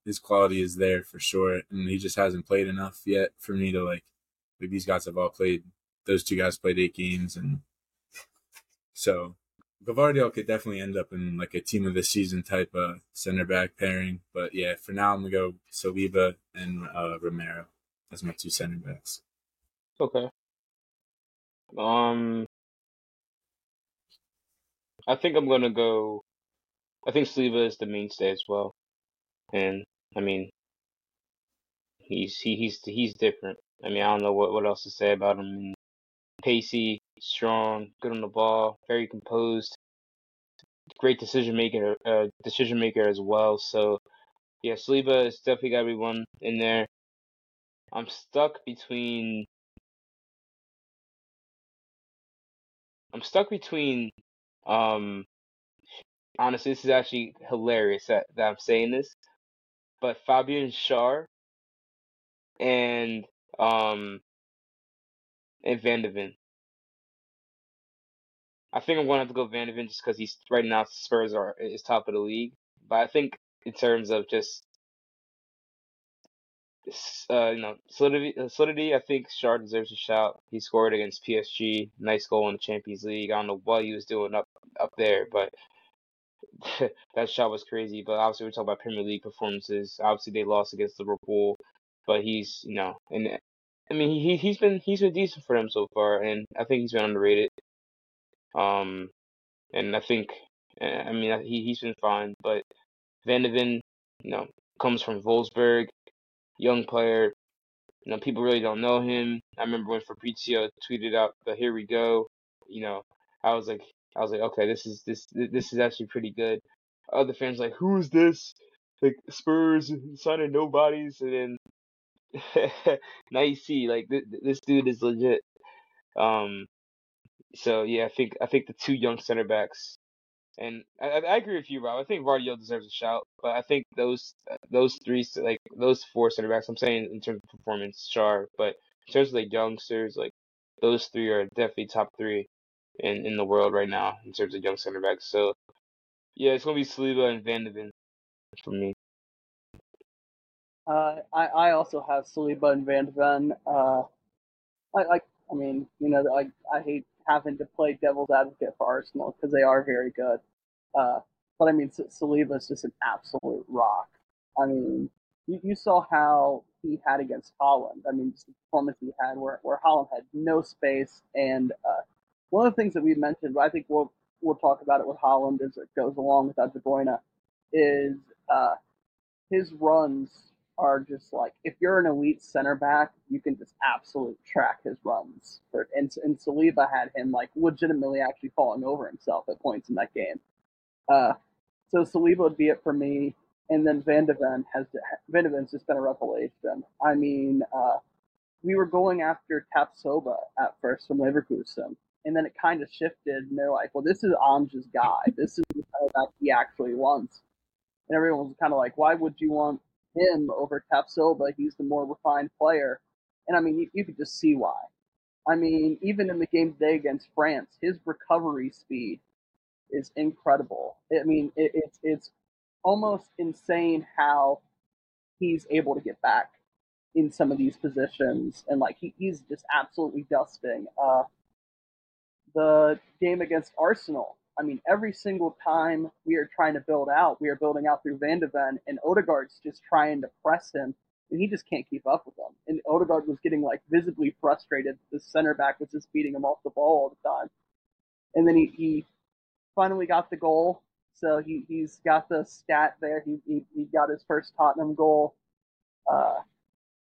[SPEAKER 3] his quality is there for sure, and he just hasn't played enough yet for me to like. Like these guys have all played. Those two guys played eight games, and so Gvardiol could definitely end up in like a team of the season type of center back pairing. But yeah, for now I'm gonna go Saliba and uh, Romero as my two center backs.
[SPEAKER 1] Okay. Um, I think I'm gonna go. I think Saliba is the mainstay as well, and I mean, he's he, he's he's different. I mean, I don't know what what else to say about him. Pacey, strong, good on the ball, very composed, great decision maker, uh, decision maker as well. So, yeah, Saliba is definitely got to be one in there. I'm stuck between. I'm stuck between um, honestly, this is actually hilarious that, that I'm saying this, but Fabian Schär and um and Van Ven. I think I'm going to have to go Van de Ven just because he's right now Spurs are is top of the league. But I think in terms of just uh, you know solidity, uh, solidity, I think Schär deserves a shout. He scored against PSG, nice goal in the Champions League. I don't know what he was doing up up there, but that shot was crazy. But obviously, we're talking about Premier League performances. Obviously, they lost against Liverpool, but he's you know, and I mean, he he's been he's been decent for them so far, and I think he's been underrated. Um, and I think I mean he he's been fine, but Van de Ven, you know, comes from Wolfsburg, young player. You know, people really don't know him. I remember when Fabrizio tweeted out the "Here we go," you know, I was like, I was like, okay, this is this this is actually pretty good. Other fans like, who is this? Like Spurs signing nobodies, and then now you see like th- this dude is legit. Um, so yeah, I think I think the two young center backs, and I, I agree with you, Rob. I think Gvardiol deserves a shout, but I think those those three like those four center backs. I'm saying in terms of performance, Schär, but in terms of like youngsters, like those three are definitely top three in in the world right now in terms of young center backs. So yeah, it's gonna be Saliba and Van de Ven for me.
[SPEAKER 2] Uh, I I also have Saliba and Van de Ven. Uh, I like. I mean, you know, I I hate having to play devil's advocate for Arsenal because they are very good. Uh, but I mean, Saliba is just an absolute rock. I mean, you, you saw how he had against Haaland. I mean, just the performance he had where, where Haaland had no space. And uh, one of the things that we mentioned, but I think we'll, we'll talk about it with Haaland as it goes along without De Bruyne, is uh, his runs are just like if you're an elite center back, you can just absolutely track his runs. And and Saliba had him like legitimately actually falling over himself at points in that game. Uh, so Saliba would be it for me, and then Van de Ven has Van de Ven's just been a revelation. I mean, uh, we were going after Tapsoba at first from Leverkusen, and then it kind of shifted, and they're like, "Well, this is Ange's guy. This is the kind that he actually wants." And everyone was kind of like, "Why would you want him over Tapsoba. He's the more refined player. And I mean, you, you could just see why. I mean, even in the game today against France, his recovery speed is incredible. I mean, it, it's it's almost insane how he's able to get back in some of these positions, and like he, he's just absolutely dusting. Uh, the game against Arsenal, I mean, every single time we are trying to build out, we are building out through Van de Ven, and Odegaard's just trying to press him, and he just can't keep up with them. And Odegaard was getting like visibly frustrated. The center back was just beating him off the ball all the time. And then he, he finally got the goal, so he, he's got the stat there. He, he, he got his first Tottenham goal. Uh,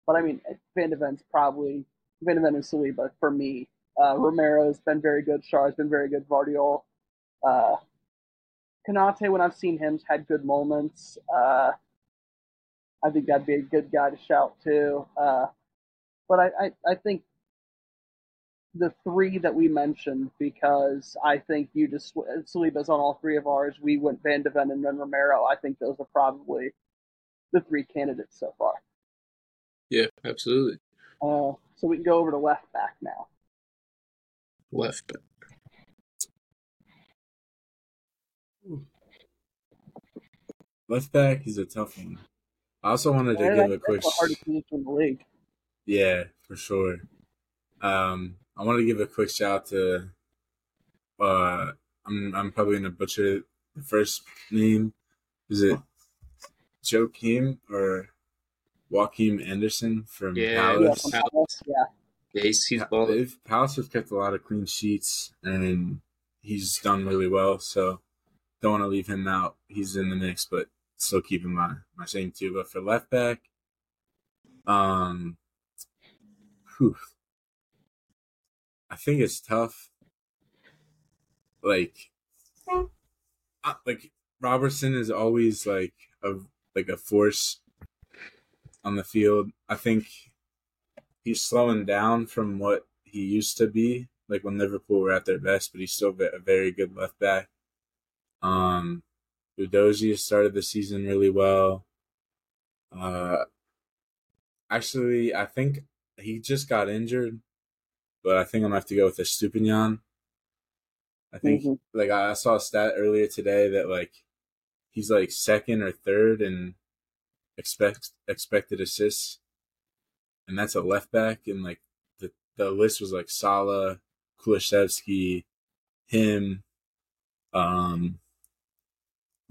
[SPEAKER 2] but I mean, Van de Ven's probably Van de and Saliba for me. Uh, Romero's been very good. Schär's been very good. Gvardiol. Uh, Konate, when I've seen him, had good moments. Uh, I think that'd be a good guy to shout to. Uh, but I, I, I think the three that we mentioned, because I think you just Saliba's on all three of ours. We went Van de Ven and then Romero. I think those are probably the three candidates so far.
[SPEAKER 4] Yeah, absolutely.
[SPEAKER 2] Uh, so we can go over to left back now.
[SPEAKER 4] Left back.
[SPEAKER 3] Left back is a tough one. I also wanted to give a quick.
[SPEAKER 2] That's the hardest position in the league.
[SPEAKER 3] Yeah, for sure. Um, I want to give a quick shout to. Uh, I'm I'm probably gonna butcher the first name. Is it Joakim or Joaquim Andersen from
[SPEAKER 4] Yeah,
[SPEAKER 2] Yeah,
[SPEAKER 3] Palace?
[SPEAKER 2] from
[SPEAKER 4] Palace.
[SPEAKER 2] Palace, yeah.
[SPEAKER 4] Yeah, he's, he's
[SPEAKER 3] Pa- Palace have kept a lot of clean sheets, and he's done really well. So don't want to leave him out. He's in the mix, but still keeping my my same two. But for left back, um, whew, I think it's tough. Like, uh, like Robertson is always like a like a force on the field. I think he's slowing down from what he used to be, like when Liverpool were at their best, but he's still a very good left back. Um, Udogie started the season really well. Uh, actually, I think he just got injured, but I think I'm gonna have to go with the Estupiñán. I think
[SPEAKER 2] Mhm.
[SPEAKER 3] like I saw a stat earlier today that like he's like second or third in expect expected assists, and that's a left back. And like the the list was like Salah, Kulusevski, him. Um,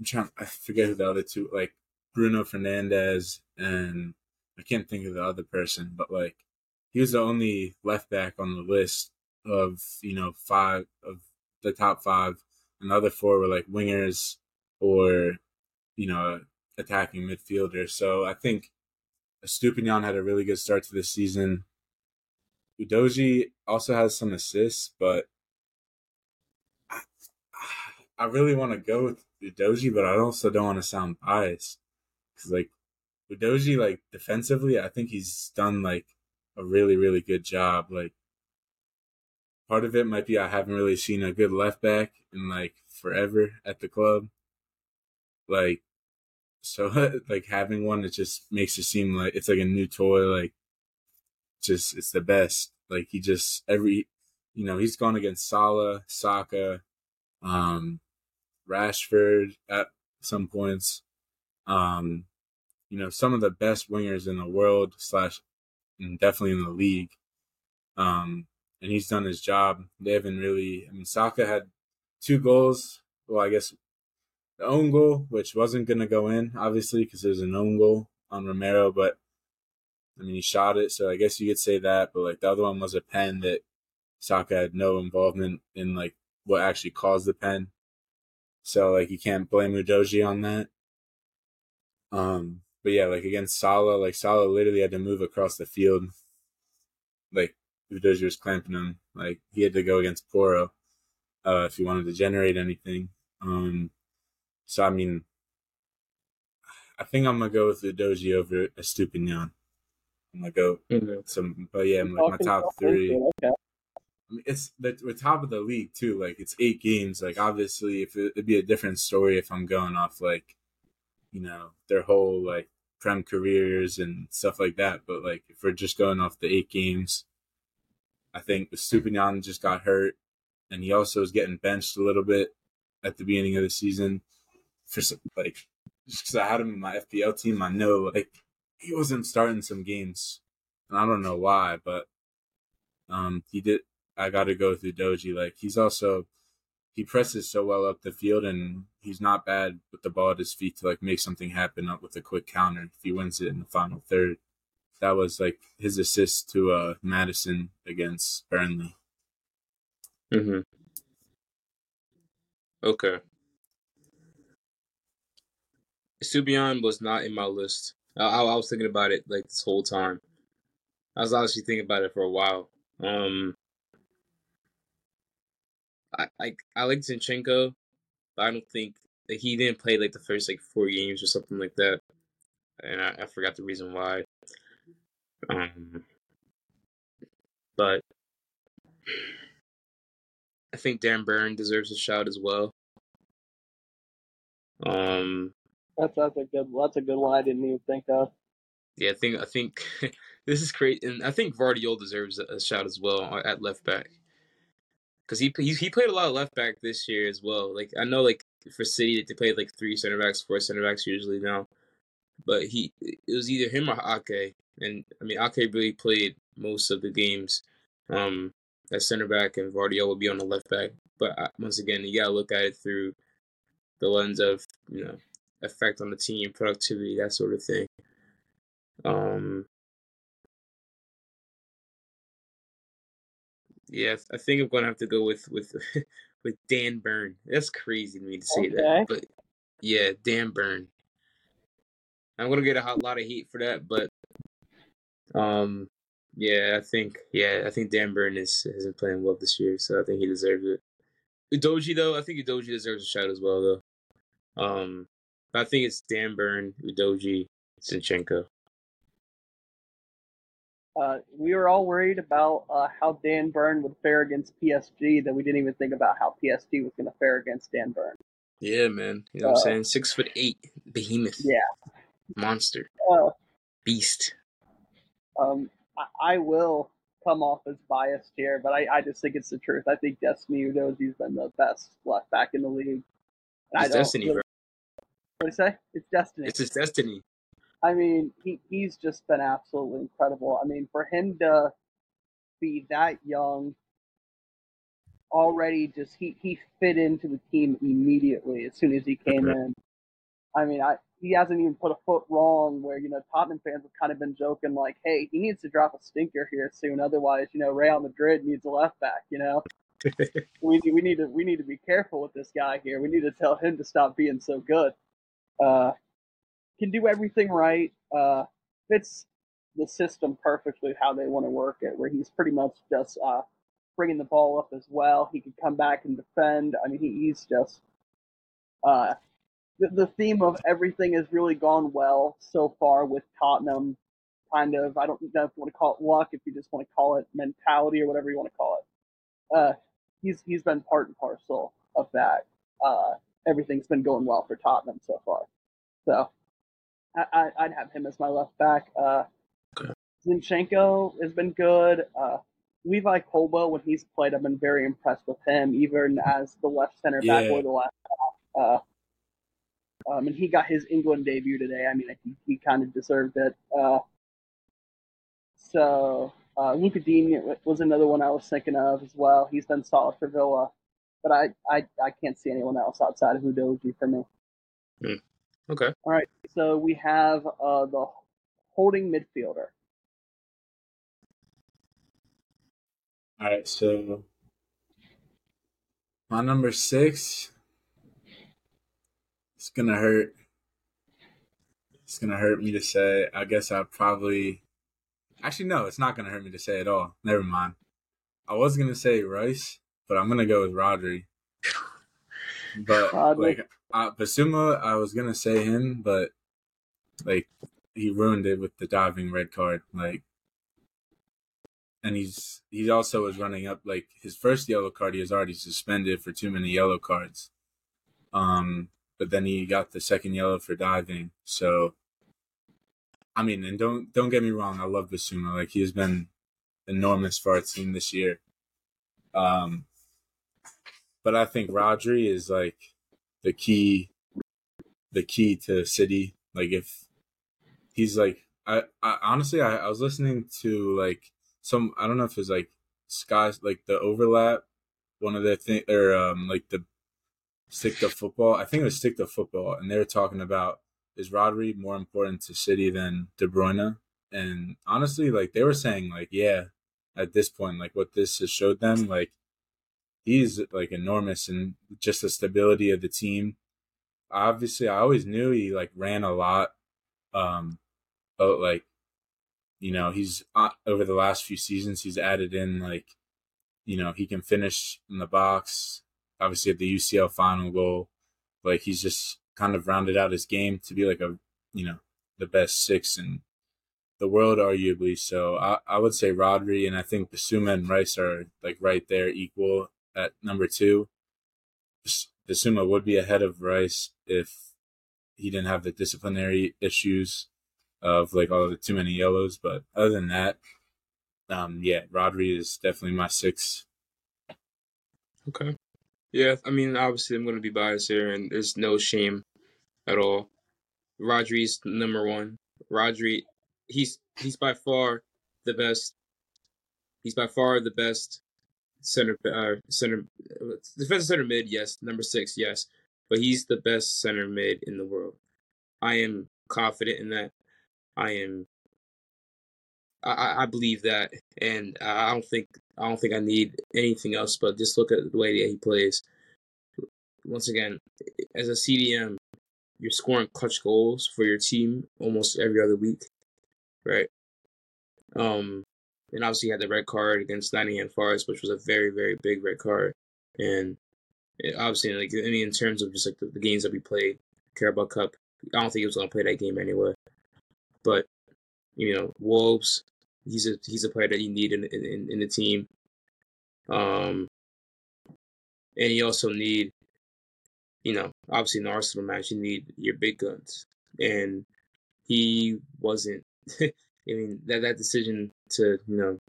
[SPEAKER 3] I'm trying. I forget who the other two like Bruno Fernandes and I can't think of the other person, but like he was the only left back on the list of you know five of the top five, and the other four were like wingers or you know attacking midfielders. So I think Estupiñán had a really good start to this season. Udogie also has some assists, but I, I really want to go with Udogie, but I also don't want to sound biased because like Udogie, like defensively, I think he's done like a really really good job. Like part of it might be I haven't really seen a good left back in like forever at the club. Like so like having one it just makes it seem like it's like a new toy like just it's the best like he just every you know he's gone against Salah, Saka, um Rashford at some points um you know some of the best wingers in the world slash and definitely in the league um and he's done his job they haven't really I mean Saka had two goals well I guess the own goal, which wasn't going to go in, obviously, because there's an own goal on Romero, but I mean, he shot it, so I guess you could say that. But like the other one was a pen that Saka had no involvement in, like what actually caused the pen. So like you can't blame Udogie on that. Um, but yeah, like against Salah, like Salah literally had to move across the field. Like Udogie was clamping him, like he had to go against Porro, uh, if he wanted to generate anything. Um, so I mean, I think I'm gonna go with the Doji over a Estupiñán. I'm gonna go
[SPEAKER 4] Mhm.
[SPEAKER 3] some, but yeah, I'm like my top three.
[SPEAKER 2] Okay.
[SPEAKER 3] I mean, it's the, we're top of the league too. Like it's eight games. Like obviously, if it, it'd be a different story if I'm going off like, you know, their whole like prem careers and stuff like that. But like if we're just going off the eight games, I think Estupiñán just got hurt, and he also was getting benched a little bit at the beginning of the season. For some, like, just because I had him in my FPL team, I know like he wasn't starting some games, and I don't know why, but um, he did. I got to go through Doji. Like he's also he presses so well up the field, and he's not bad with the ball at his feet to like make something happen up with a quick counter if he wins it in the final third. That was like his assist to uh, Maddison against Burnley.
[SPEAKER 1] Mm-hmm. Okay. Subion was not in my list. I, I, I was thinking about it like this whole time. I was actually thinking about it for a while. Um, I I, I like Zinchenko, but I don't think that he didn't play like the first like four games or something like that, and I, I forgot the reason why. Um, but I think Dan Burn deserves a shout as well. Um,
[SPEAKER 2] That's that's a good that's a good one. I didn't even think of.
[SPEAKER 1] yeah, I think I think this is great, and I think Gvardiol deserves a, a shout as well at left back because he, he he played a lot of left back this year as well. Like I know, like for City, they played like three center backs, four center backs usually now, but he it was either him or Ake, and I mean Ake really played most of the games um, at center back, and Gvardiol would be on the left back. But uh, once again, you gotta look at it through the lens of you know effect on the team, productivity, that sort of thing. Um, yeah, I think I'm gonna have to go with with with Dan Burn. That's crazy to me to say
[SPEAKER 2] Okay.
[SPEAKER 1] that, but yeah, Dan Burn. I'm gonna get a hot lot of heat for that, but um, yeah, I think yeah, I think Dan Burn is has been playing well this year, so I think he deserves it. Udogie though, I think Udogie deserves a shout as well though. Um, I think it's Dan Burn, Udogie, Zinchenko.
[SPEAKER 2] Uh, we were all worried about uh, how Dan Burn would fare against PSG, that we didn't even think about how PSG was going to fare against Dan Burn.
[SPEAKER 1] Yeah, man. You know what
[SPEAKER 2] Uh,
[SPEAKER 1] I'm saying? Six foot eight, behemoth,
[SPEAKER 2] Yeah.
[SPEAKER 1] monster,
[SPEAKER 2] Uh,
[SPEAKER 1] beast.
[SPEAKER 2] um, I, I will come off as biased here, but I, I just think it's the truth. I think Destiny Udogie's been the best left back in the league.
[SPEAKER 1] It's destiny,
[SPEAKER 2] really-
[SPEAKER 1] bro.
[SPEAKER 2] What do you say? It's destiny.
[SPEAKER 1] It's his destiny.
[SPEAKER 2] I mean, he, he's just been absolutely incredible. I mean, for him to be that young, already just he, he fit into the team immediately as soon as he came in. I mean, I he hasn't even put a foot wrong. Where you know Tottenham fans have kind of been joking like, "Hey, he needs to drop a stinker here soon, otherwise, you know, Real Madrid needs a left back." You know, we we need to we need to be careful with this guy here. We need to tell him to stop being so good. Uh, can do everything right. Uh, fits the system perfectly how they want to work it. Where he's pretty much just uh, bringing the ball up as well. He could come back and defend. I mean, he, he's just uh, the, the theme of everything has really gone well so far with Tottenham. Kind of, I don't know if you want to call it luck, if you just want to call it mentality or whatever you want to call it. Uh, he's he's been part and parcel of that. Uh, everything's been going well for Tottenham so far. So I, I, I'd have him as my left back. Uh,
[SPEAKER 1] Okay.
[SPEAKER 2] Zinchenko has been good. Uh, Levi Colwill, when he's played, I've been very impressed with him, even as the left center back
[SPEAKER 3] Yeah.
[SPEAKER 2] or the left half. Uh, um, and he got his England debut today. I mean, he, he kind of deserved it. Uh, so uh, Luka Digne was another one I was thinking of as well. He's been solid for Villa, but I, I, I can't see anyone else outside of Udogie for me.
[SPEAKER 1] Okay.
[SPEAKER 2] All right, so we have uh, the holding midfielder.
[SPEAKER 3] All right, so my number six. It's gonna hurt. It's gonna hurt me to say. I guess I probably. Actually, no, it's not gonna hurt me to say at all. Never mind. I was gonna say Rice, but I'm gonna go with Rodri. But
[SPEAKER 2] Rodri.
[SPEAKER 3] like uh, Bissouma, I was gonna say him, but like he ruined it with the diving red card. Like and he's he also was running up like his first yellow card he was already suspended for too many yellow cards um but then he got the second yellow for diving so i mean and don't don't get me wrong i love Bissouma like he has been enormous for our team this year um but i think rodri is like the key the key to city like if he's like i, I honestly I, I was listening to like some I don't know if it's like Sky like the overlap one of their thing or um like the stick to football. I think it was stick to football, and they were talking about is Rodri more important to City than De Bruyne? And honestly, like they were saying, like yeah, at this point, like what this has showed them, like he's like enormous and just the stability of the team. Obviously, I always knew he like ran a lot, um, but like you know he's uh, over the last few seasons he's added in like you know he can finish in the box. Obviously, at the UCL final goal, like he's just kind of rounded out his game to be like a you know the best six in the world, arguably. So I, I would say Rodri, and I think Bissouma and Rice are like right there, equal at number two. Bissouma would be ahead of Rice if he didn't have the disciplinary issues of like all the too many yellows. But other than that, um, yeah, Rodri is definitely my six.
[SPEAKER 1] Okay. Yeah, I mean, obviously, I'm going to be biased here, and there's no shame at all. Rodri's number one. Rodri, he's he's by far the best. He's by far the best center uh, center defensive center mid. Yes, number six. Yes, but he's the best center mid in the world. I am confident in that. I am. I, I believe that, and I don't think I don't think I need anything else. But just look at the way that he plays. Once again, as a CDM, you're scoring clutch goals for your team almost every other week, right? Um, and obviously he had the red card against Nottingham Forest, which was a very very big red card, and obviously like I mean in terms of just like the, the games that we played, Carabao Cup, I don't think he was going to play that game anyway. But you know, Wolves, he's a he's a player that you need in in, in the team. Um, and you also need, you know, obviously in the Arsenal match, you need your big guns, and he wasn't. I mean, that that decision to you know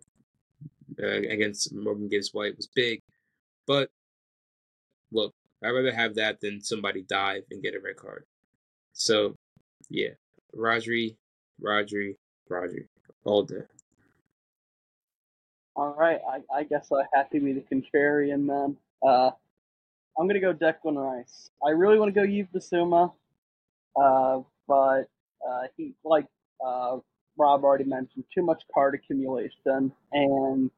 [SPEAKER 1] uh, against Morgan Gibbs White was big, but look, I'd rather have that than somebody dive and get a red card. So, yeah, Rodri, Rodri, Rodri, all day.
[SPEAKER 2] All right, I, I guess I have to be the contrarian then. Uh, I'm gonna go Declan Rice. I really want to go Yves Bissouma, uh, but uh, he like uh, Rob already mentioned, too much card accumulation, and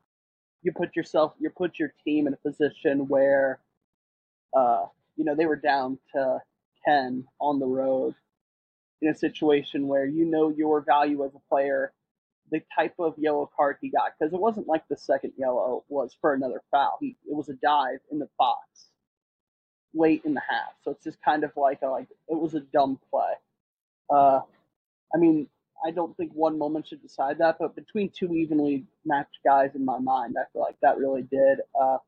[SPEAKER 2] you put yourself, you put your team in a position where, uh, you know, they were down to ten on the road, in a situation where you know your value as a player, the type of yellow card he got, because it wasn't like the second yellow was for another foul. He it was a dive in the box late in the half, so it's just kind of like a, like it was a dumb play. Uh, I mean, I don't think one moment should decide that, but between two evenly matched guys in my mind, I feel like that really did. Uh,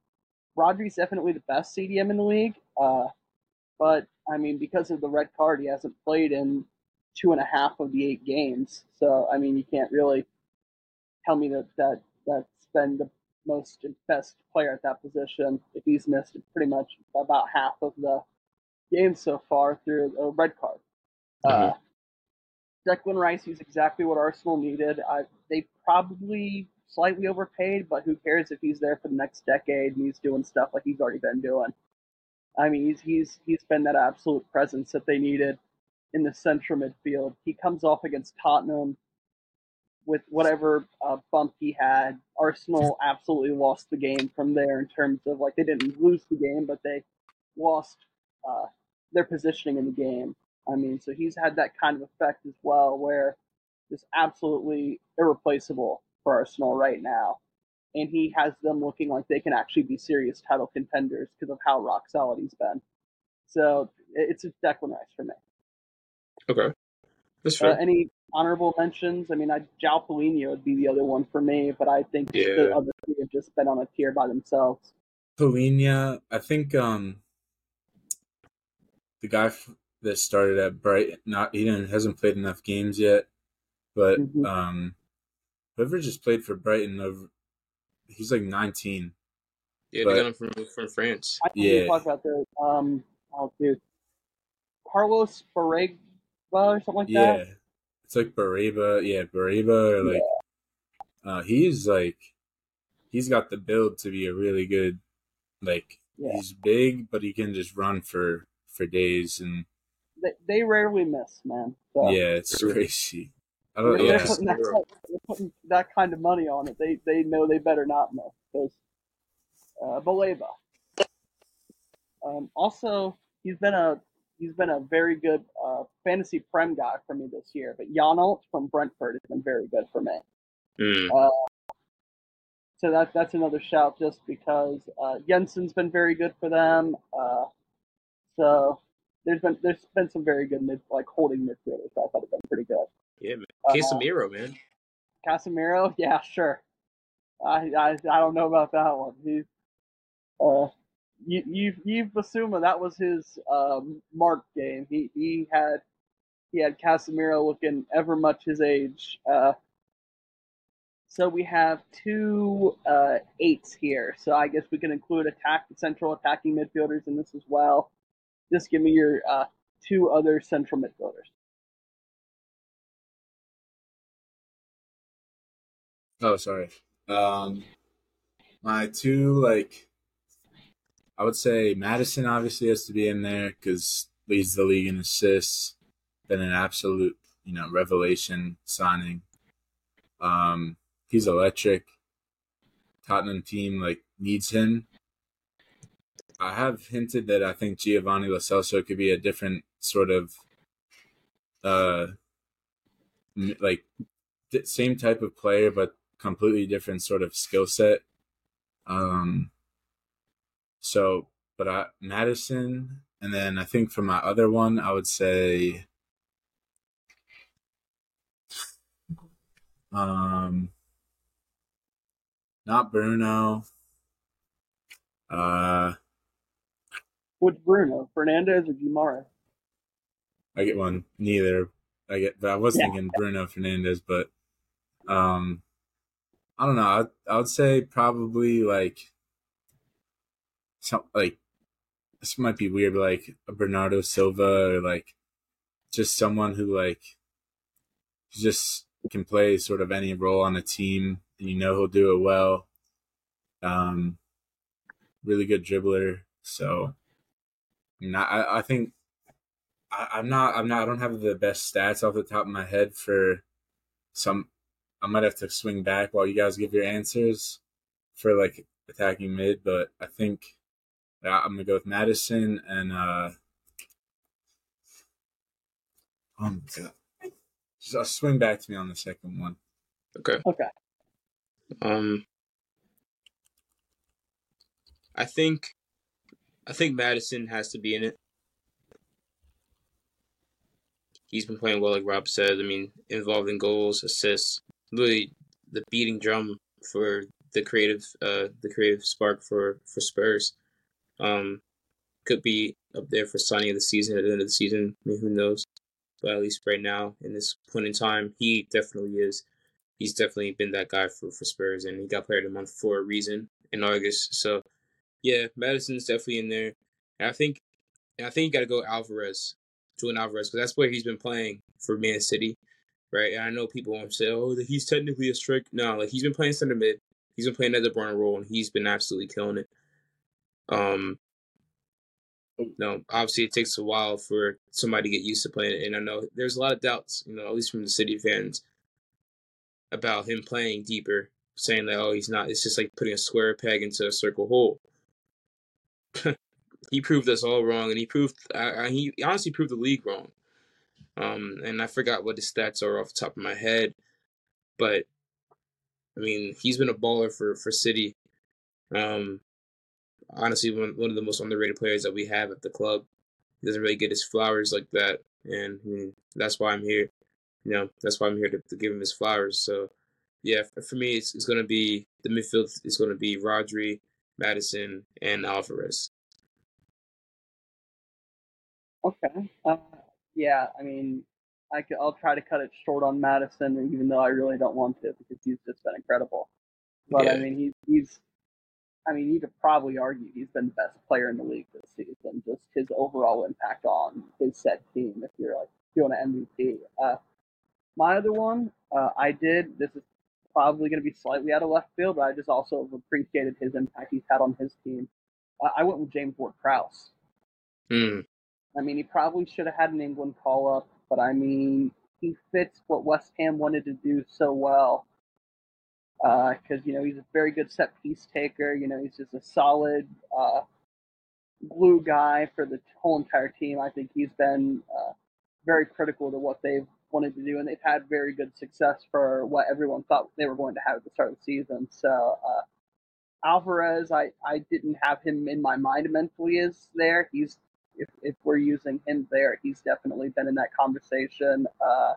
[SPEAKER 2] Rodri's definitely the best CDM in the league, uh, but I mean, because of the red card, he hasn't played in two and a half of the eight games. So I mean, you can't really tell me that that that's been the most best player at that position if he's missed pretty much about half of the games so far through a red card. Mm-hmm. Declan Rice is exactly what Arsenal needed. I, they probably slightly overpaid, but who cares if he's there for the next decade and he's doing stuff like he's already been doing. I mean, he's he's he's been that absolute presence that they needed in the central midfield. He comes off against Tottenham with whatever uh, bump he had. Arsenal absolutely lost the game from there in terms of like they didn't lose the game, but they lost uh, their positioning in the game. I mean, so he's had that kind of effect as well, where just absolutely irreplaceable for Arsenal right now. And he has them looking like they can actually be serious title contenders because of how rock solid he's been. So it's a Declan Rice for me.
[SPEAKER 1] Okay. That's
[SPEAKER 2] Uh, any honorable mentions? I mean, I, João Palhinha would be the other one for me, but I think
[SPEAKER 1] yeah.
[SPEAKER 2] the other three have just been on a tier by themselves.
[SPEAKER 3] Palhinha, I think um, the guy that started at Bright. Not he didn't hasn't played enough games yet, but mm-hmm. um, whoever just played for Brighton over, he's like nineteen.
[SPEAKER 1] Yeah, but, they got him from from France.
[SPEAKER 2] I yeah, talk about the um, oh dude, Carlos Barega or something like
[SPEAKER 3] yeah.
[SPEAKER 2] that.
[SPEAKER 3] Yeah, it's like Bareba. Yeah, Bareba. Or like, yeah. uh, he's like, he's got the build to be a really good Like
[SPEAKER 2] Yeah.
[SPEAKER 3] he's big, but he can just run for for days, and
[SPEAKER 2] They, they rarely miss, man. So
[SPEAKER 3] yeah, it's
[SPEAKER 1] True.
[SPEAKER 3] crazy. I
[SPEAKER 2] they're,
[SPEAKER 3] don't.
[SPEAKER 2] they're
[SPEAKER 3] Yeah,
[SPEAKER 2] putting that, they're putting that kind of money on it. They they know they better not miss. Because uh, Baleba. Um, also, he's been a he's been a very good uh, fantasy prem guy for me this year. But Janelt from Brentford has been very good for me.
[SPEAKER 1] Mm.
[SPEAKER 2] So that that's another shout just because uh, Jensen's been very good for them. Uh, so there's been there's been some very good mid like holding midfielders that I thought have been pretty good.
[SPEAKER 1] Yeah, man.
[SPEAKER 2] Uh,
[SPEAKER 1] Casemiro, man.
[SPEAKER 2] Casemiro, yeah, sure. I, I I don't know about that one. He's uh, you you you've assumed that that was his um, mark game. He he had he had Casemiro looking ever much his age. Uh, so we have two uh, eights here. So I guess we can include attack central attacking midfielders in this as well. Just give me your uh, two other central midfielders.
[SPEAKER 3] Oh, sorry. Um, my two like, I would say Maddison obviously has to be in there because leads the league in assists. Been an absolute, you know, revelation signing. Um, he's electric. Tottenham team like needs him. I have hinted that I think Giovanni Lo could be a different sort of, uh, like same type of player, but completely different sort of skill set. Um, so, but I Maddison, and then I think for my other one, I would say, um, not Bruno. Uh,
[SPEAKER 2] Which Bruno, Fernandes, or Guimarães?
[SPEAKER 3] I get one. Neither. I get. I was
[SPEAKER 2] Yeah.
[SPEAKER 3] thinking Bruno Fernandes, but um, I don't know. I I would say probably like some like this might be weird, but like a Bernardo Silva or like just someone who like just can play sort of any role on a team, and you know he'll do it well. Um, really good dribbler. So, not, I I think I, I'm not. I'm not. I don't have the best stats off the top of my head for some. I might have to swing back while you guys give your answers for like attacking mid, but I think yeah, I'm gonna go with Maddison and uh. Oh my god! Just swing back to me on the second one.
[SPEAKER 1] Okay.
[SPEAKER 2] Okay.
[SPEAKER 1] Um, I think, I think Maddison has to be in it. He's been playing well, like Rob said. I mean, involved in goals, assists, really the beating drum for the creative, uh, the creative spark for for Spurs. Um, could be up there for Sonny of the season at the end of the season. I mean, who knows? But at least right now, in this point in time, he definitely is he's definitely been that guy for, for Spurs, and he got player of the month for a reason in August. So, yeah, Maddison's definitely in there. And I think, and I think you got to go Alvarez, Julian Alvarez, because that's where he's been playing for Man City, right? And I know people want to say, oh, he's technically a strike. No, like he's been playing center mid, he's been playing that De Bruyne role, and he's been absolutely killing it. Um, no, obviously it takes a while for somebody to get used to playing it, and I know there's a lot of doubts, you know, at least from the City fans about him playing deeper, saying that oh he's not. It's just like putting a square peg into a circle hole. he proved us all wrong, and he proved I, I, he honestly proved the league wrong. Um, and I forgot what his stats are off the top of my head, but I mean he's been a baller for for City. Um, honestly, one one of the most underrated players that we have at the club. He doesn't really get his flowers like that, and I mean, that's why I'm here you know, that's why I'm here to, to give him his flowers. So, yeah, for, for me, it's, it's going to be the midfield is going to be Rodri, Maddison, and Alvarez.
[SPEAKER 2] Okay. Uh, yeah, I mean, I could, I'll try to cut it short on Maddison, even though I really don't want to because he's just been incredible. But I mean, he's he's, I mean, you could probably argue he's been the best player in the league this season. Just his overall impact on his set team. If you're like doing an MVP, uh, my other one, uh, I did. This is probably going to be slightly out of left field, but I just also appreciated his impact he's had on his team. uh, I went with James Ward-Prowse.
[SPEAKER 1] Hmm.
[SPEAKER 2] I mean, he probably should have had an England call up, but I mean, he fits what West Ham wanted to do so well. Because, you know, he's a very good set piece taker. You know, he's just a solid uh, glue guy for the whole entire team. I think he's been uh, very critical to what they've wanted to do, and they've had very good success for what everyone thought they were going to have at the start of the season. So, uh, Alvarez, I, I didn't have him in my mind mentally as there. He's if, if we're using him there, he's definitely been in that conversation. Uh,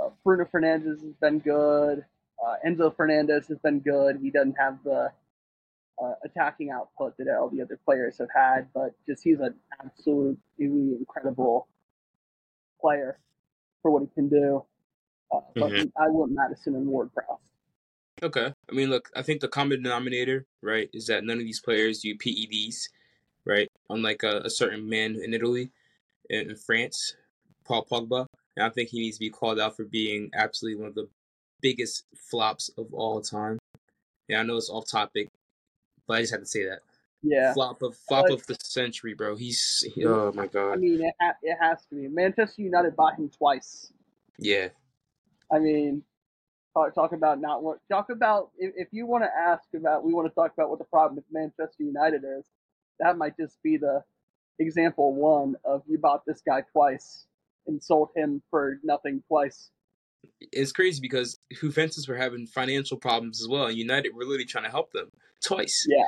[SPEAKER 2] uh, Bruno Fernandes has been good. Uh, Enzo Fernandez has been good. He doesn't have the uh, attacking output that all the other players have had, but just he's an absolutely incredible player for what he can do. Uh, but
[SPEAKER 1] Mhm.
[SPEAKER 2] I want Maddison and Ward Prowse.
[SPEAKER 1] Okay. I mean, look, I think the common denominator, right, is that none of these players do PEDs, right? Unlike a, a certain man in Italy, in, in France, Paul Pogba. And I think he needs to be called out for being absolutely one of the biggest flops of all time. Yeah, I know it's off topic, but I just had to say that.
[SPEAKER 2] Yeah.
[SPEAKER 1] Flop of flop
[SPEAKER 2] But-
[SPEAKER 1] of the century, bro. He's oh my god.
[SPEAKER 2] I mean, it, ha- it has to be. Manchester United bought him twice.
[SPEAKER 1] Yeah.
[SPEAKER 2] I mean, talk, talk about not what talk about if, if you want to ask about we want to talk about what the problem with Manchester United is, that might just be the example one of you bought this guy twice and sold him for nothing twice.
[SPEAKER 1] It's crazy because Juventus were having financial problems as well, and United were literally trying to help them twice.
[SPEAKER 2] Yeah.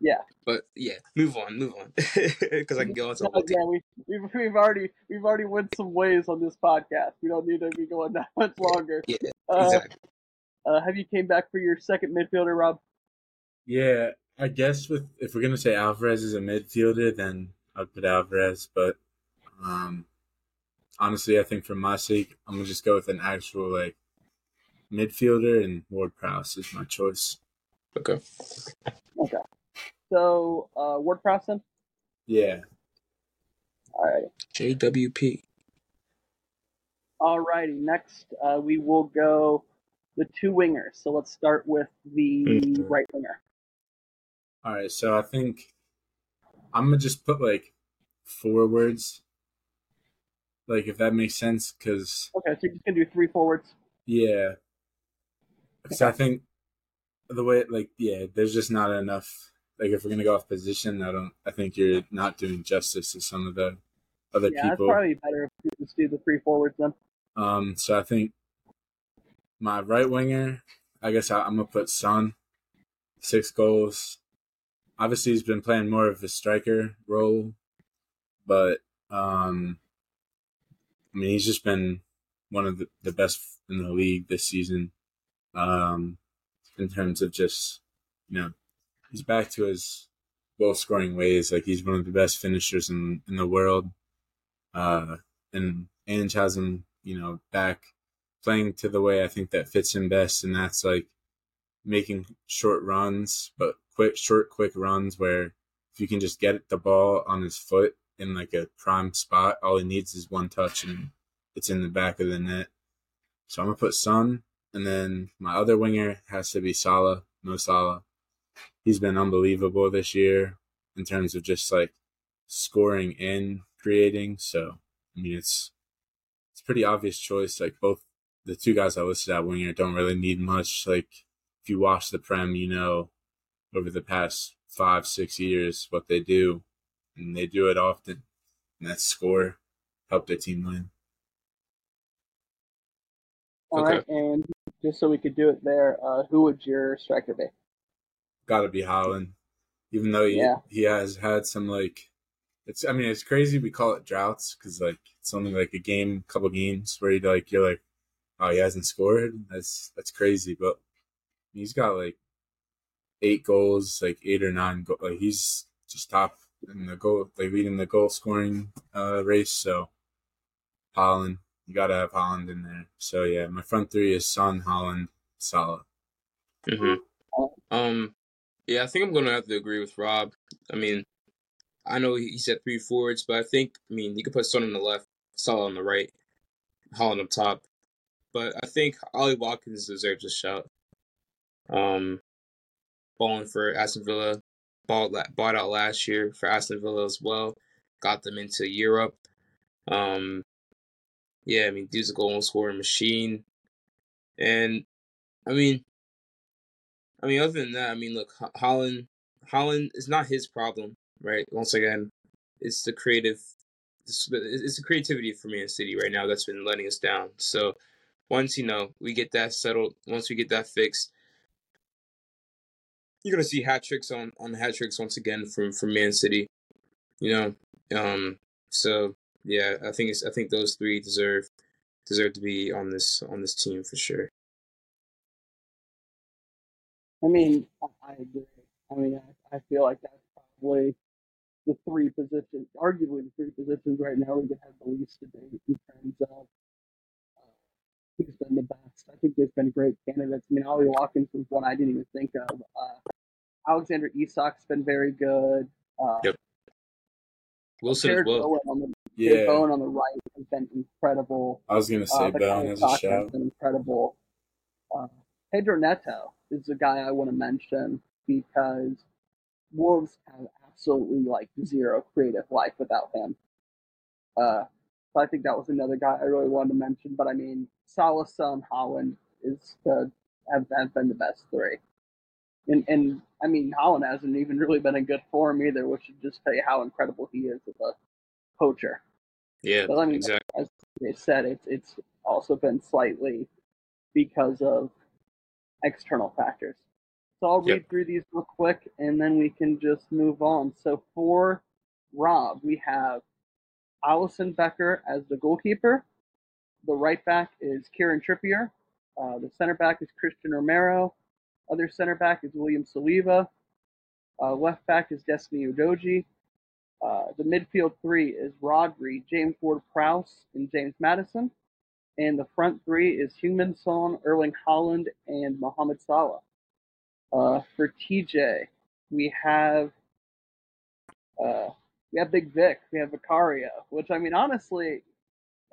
[SPEAKER 2] Yeah.
[SPEAKER 1] But yeah, move on, move on, because I can go on a
[SPEAKER 2] No,
[SPEAKER 1] whole team.
[SPEAKER 2] yeah, we, we've, we've already we've already went some ways on this podcast. We don't need to be going that much longer.
[SPEAKER 1] Yeah,
[SPEAKER 2] Uh,
[SPEAKER 1] exactly.
[SPEAKER 2] uh, have you came back for your second midfielder, Rob?
[SPEAKER 3] Yeah, I guess with if we're gonna say Alvarez is a midfielder, then I'd put Alvarez. But um, honestly, I think for my sake, I'm gonna just go with an actual like midfielder, and Ward Prowse is my choice.
[SPEAKER 1] Okay.
[SPEAKER 2] Okay. So uh, Ward Prowse then?
[SPEAKER 3] Yeah,
[SPEAKER 2] All right.
[SPEAKER 1] JWP.
[SPEAKER 2] All righty. next uh, we will go the two wingers. So let's start with the
[SPEAKER 1] Mhm.
[SPEAKER 2] right winger.
[SPEAKER 3] all right. So I think I'm gonna just put like forwards, like if that makes sense, because
[SPEAKER 2] Okay, so you're just gonna do three forwards.
[SPEAKER 3] Yeah. Because I think the way, like, yeah, there's just not enough. Like, if we're gonna go off position, I don't. I think you're not doing justice to some of the other
[SPEAKER 2] yeah,
[SPEAKER 3] people.
[SPEAKER 2] it's probably better if you just do the three forwards then.
[SPEAKER 3] Um, so I think my right winger, I guess I, I'm gonna put Son, six goals. Obviously, he's been playing more of a striker role, but um, I mean, he's just been one of the, the best in the league this season. Um, in terms of just you know, he's back to his goal scoring ways. Like he's one of the best finishers in in the world. Uh, and Ange has him, you know, back playing to the way I think that fits him best, and that's like making short runs, but quick, short, quick runs where if you can just get the ball on his foot in like a prime spot, all he needs is one touch and it's in the back of the net. So I'm gonna put Son, and then my other winger has to be Salah, Mo Salah. He's been unbelievable this year in terms of just like scoring and creating. So I mean, it's it's a pretty obvious choice. Like both the two guys I listed at winger don't really need much. Like if you watch the Prem, you know over the past five six years what they do, and they do it often. And that score help their team win.
[SPEAKER 2] All
[SPEAKER 1] Okay.
[SPEAKER 2] right, and just so we could do it there, uh, who would your striker be?
[SPEAKER 3] Got to be Haaland, even though he
[SPEAKER 2] Yeah.
[SPEAKER 3] he has had some like. It's I mean it's crazy we call it droughts because like it's only like a game, couple games where you like you're like, oh he hasn't scored. That's that's crazy, but he's got like eight goals, like eight or nine. Go- like he's just top in the goal, like leading the goal scoring uh, race. So Haaland, you got to have Haaland in there. So yeah, my front three is Son, Haaland, Salah.
[SPEAKER 1] hmm Um, yeah, I think I'm gonna have to agree with Rob. I mean, I know he he said three forwards, but I think I mean you could put Son on the left, Salah on the right, Haaland up top. But I think Ollie Watkins deserves a shout. Um, balling for Aston Villa, bought bought out last year for Aston Villa as well. Got them into Europe. Um, yeah, I mean, dude's a goal scoring machine, and I mean, I mean, other than that, I mean, look, Haaland, Haaland is not his problem, right? Once again, it's the creative, it's the creativity for Man City right now that's been letting us down. So once you know we get that settled, once we get that fixed, you're gonna see hat tricks on on hat tricks once again from from Man City. You know, um, so yeah, I think it's I think those three deserve deserve to be on this on this team for sure.
[SPEAKER 2] I mean, I agree. I mean, I, I feel like that's probably the three positions, arguably the three positions right now we could have the least debate in terms of uh, who's been the best. I think there's been great candidates. I mean, Ollie Watkins was one I didn't even think of. Uh, Alexander Isak's been very good. Uh,
[SPEAKER 1] yep. Wilson as well.
[SPEAKER 2] On the, yeah. Bowen on the right has been incredible.
[SPEAKER 3] I was gonna say uh, Bowen as a shout. Has
[SPEAKER 2] been incredible. Uh, Pedro Neto is a guy I want to mention because Wolves have absolutely like zero creative life without him. Uh, so I think that was another guy I really wanted to mention. But I mean, Salah, Son, Haaland is the have, have been the best three. And and I mean, Haaland hasn't even really been in good form either, which should just tell you how incredible he is as a poacher.
[SPEAKER 1] Yeah,
[SPEAKER 2] but I mean,
[SPEAKER 1] exactly.
[SPEAKER 2] as they said, it's it's also been slightly because of external factors. So I'll read yep. through these real quick and then we can just move on. So for Rob, we have Alisson Becker as the goalkeeper. The right back is Kieran Trippier. Uh, the center back is Christian Romero. Other center back is William Saliba. Uh, left back is Destiny Udogie. Uh, the midfield three is Rodri, James Ward-Prowse, and James Maddison. And the front three is Heung-min Son, Erling Haaland, and Mohamed Salah. Uh, for TJ, we have uh, we have Big Vic, we have Vicario, which I mean honestly,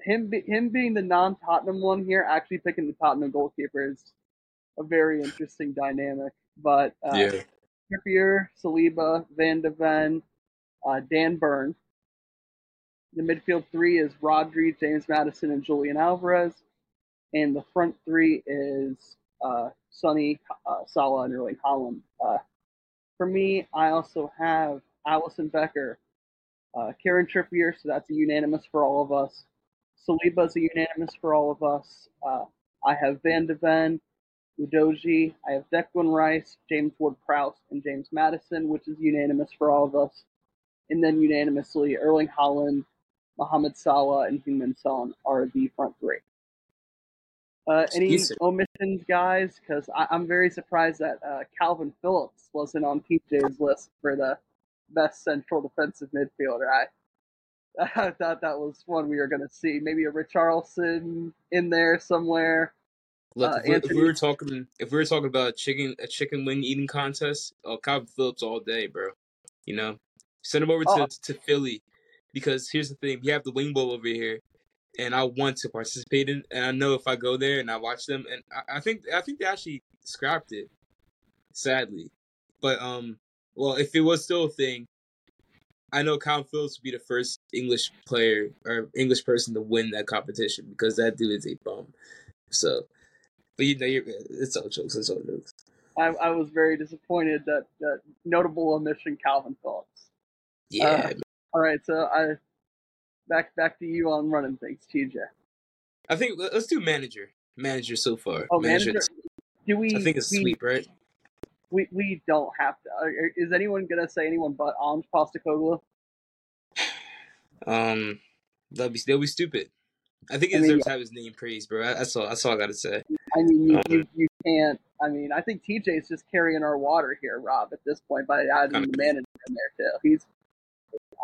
[SPEAKER 2] him be, him being the non Tottenham one here, actually picking the Tottenham goalkeeper is a very interesting dynamic. But uh,
[SPEAKER 1] yeah.
[SPEAKER 2] Trippier, Saliba, Van de Ven, uh, Dan Burn. The midfield three is Rodri, James Maddison, and Julian Alvarez. And the front three is uh, Sonny, uh, Salah, and Erling Haaland. Uh, for me, I also have Alisson Becker, uh, Kieran Trippier, so that's a unanimous for all of us. Saliba's a unanimous for all of us. Uh, I have Van de Ven, Udogie. I have Declan Rice, James Ward-Prowse, and James Maddison, which is unanimous for all of us. And then unanimously, Erling Haaland, Mohamed Salah, and Heung-min Son are the front three. Uh, any omissions, guys? Because I'm very surprised that uh, Kalvin Phillips wasn't on TJ's list for the best central defensive midfielder. I, I thought that was one we were going to see. Maybe a Richarlison in there somewhere.
[SPEAKER 1] Look, uh, if, we, if, we, were talking, if we were talking about a chicken, a chicken wing eating contest, oh, Kalvin Phillips all day, bro. You know, send him over oh. to to Philly because here's the thing: we have the wing bowl over here, and I want to participate in. And I know if I go there and I watch them, and I, I think I think they actually scrapped it, sadly. But um, well, if it was still a thing, I know Count Phillips would be the first English player or English person to win that competition because that dude is a bum. So, but you know, it's all jokes. It's all jokes.
[SPEAKER 2] I, I was very disappointed that, that notable omission Kalvin Phillips.
[SPEAKER 1] Yeah. Uh,
[SPEAKER 2] all right, so I back back to you on running things, TJ.
[SPEAKER 1] I think let's do manager. Manager so far.
[SPEAKER 2] Oh, manager. manager. Do we?
[SPEAKER 1] I think it's we, sweep, right?
[SPEAKER 2] We we don't have to. Is anyone gonna say anyone but Ange Postecoglou?
[SPEAKER 1] Um, they'll be they'll be stupid. I think he I deserves to have his name praised, bro. That's all. That's all I gotta say.
[SPEAKER 2] I mean, you, um, you, you can't. I mean, I think TJ is just carrying our water here, Rob. At this point, by adding the manager in there too. He's.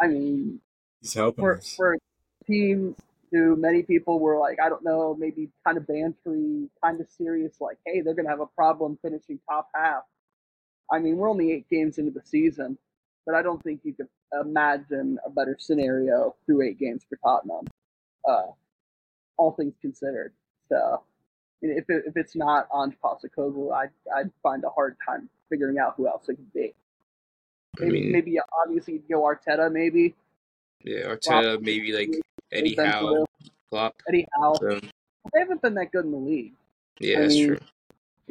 [SPEAKER 2] I mean,
[SPEAKER 3] He's helping
[SPEAKER 2] for,
[SPEAKER 3] us.
[SPEAKER 2] for a team who many people were like, I don't know, maybe kind of bantery, kind of serious, like, hey, they're going to have a problem finishing top half. I mean, we're only eight games into the season, but I don't think you could imagine a better scenario through eight games for Tottenham, uh, all things considered. So if, it, if it's not Ange Postecoglou, I'd, I'd find a hard time figuring out who else it could be. Maybe,
[SPEAKER 1] mean-
[SPEAKER 2] maybe obviously you'd go Arteta, maybe
[SPEAKER 1] Yeah, Arteta, maybe like Eddie Howe. Klopp.
[SPEAKER 2] Eddie Howe.
[SPEAKER 1] So,
[SPEAKER 2] They haven't been that good in the league.
[SPEAKER 1] yeah,
[SPEAKER 2] I
[SPEAKER 1] that's
[SPEAKER 2] mean,
[SPEAKER 1] true.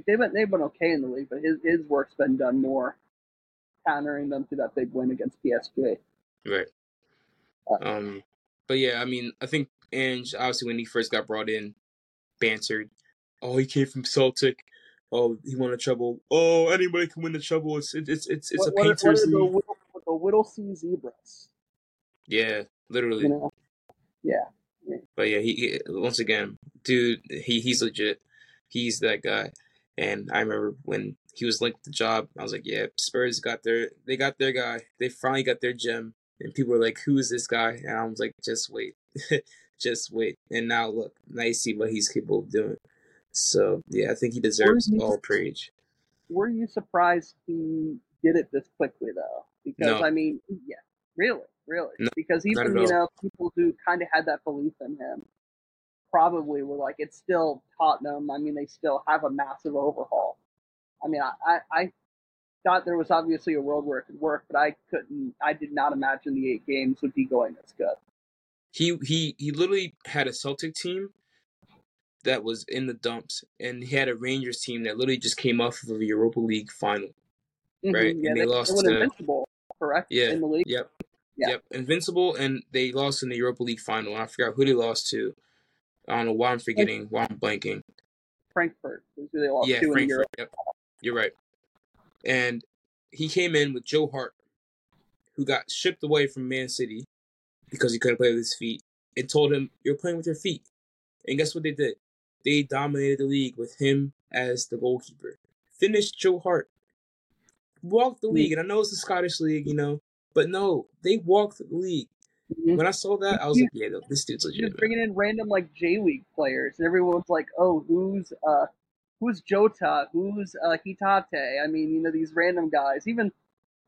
[SPEAKER 2] They've been they've been okay in the league, but his his work's been done more, countering them to that big win against PSG.
[SPEAKER 1] Right.
[SPEAKER 2] Uh,
[SPEAKER 1] Um, but yeah, I mean, I think Ange obviously when he first got brought in, bantered. Oh, he came from Celtic. Oh, he won a treble. Oh, anybody can win the treble. It's it's it's it's
[SPEAKER 2] what,
[SPEAKER 1] a
[SPEAKER 2] what are- what
[SPEAKER 1] painters
[SPEAKER 2] are the the Whittlesea Zebras?
[SPEAKER 1] Yeah, literally.
[SPEAKER 2] You know, yeah.
[SPEAKER 1] But yeah, he, he once again, dude, he he's legit. He's that guy. And I remember when he was linked to the job, I was like, yeah, Spurs got their they got their guy. They finally got their gem. And people were like, who is this guy? And I was like, just wait, just wait. And now look, now you see what he's capable of doing. So yeah, I think he deserves
[SPEAKER 2] he-
[SPEAKER 1] all praise.
[SPEAKER 2] Were you surprised he did it this quickly though? Because
[SPEAKER 1] No.
[SPEAKER 2] I mean, yeah, really, really.
[SPEAKER 1] No,
[SPEAKER 2] because even you know people who kind of had that belief in him probably were like, it's still Tottenham. I mean, they still have a massive overhaul. I mean, I, I, I thought there was obviously a world where it could work, but I couldn't. I did not imagine the eight games would be going this good.
[SPEAKER 1] He he he literally had a Celtic team that was in the dumps, and he had a Rangers team that literally just came off of a Europa League final. Right,
[SPEAKER 2] Mhm, Yeah,
[SPEAKER 1] and they
[SPEAKER 2] they,
[SPEAKER 1] lost to-
[SPEAKER 2] invincible, correct?
[SPEAKER 1] Yeah,
[SPEAKER 2] in the league.
[SPEAKER 1] Yep.
[SPEAKER 2] Yeah.
[SPEAKER 1] Yep. Invincible, and they lost in the Europa League final. I forgot who they lost to. I don't know why I'm forgetting. Why I'm blanking.
[SPEAKER 2] Frankfurt is who they lost
[SPEAKER 1] yeah,
[SPEAKER 2] to in Europe.
[SPEAKER 1] Frankfurt. Yep. You're right. And he came in with Joe Hart, who got shipped away from Man City because he couldn't play with his feet, and told him, "You're playing with your feet." And guess what they did? They dominated the league with him as the goalkeeper. Finished Joe Hart. Walked the league, and I know it's the Scottish league, you know, but no, they walked the league.
[SPEAKER 2] Mhm.
[SPEAKER 1] When I saw that, I was like, "Yeah, this dude's
[SPEAKER 2] Just
[SPEAKER 1] legit." Man.
[SPEAKER 2] bringing in random like J League players, and everyone's like, "Oh, who's uh, who's Jota? Who's uh, Hatate?" I mean, you know, these random guys. Even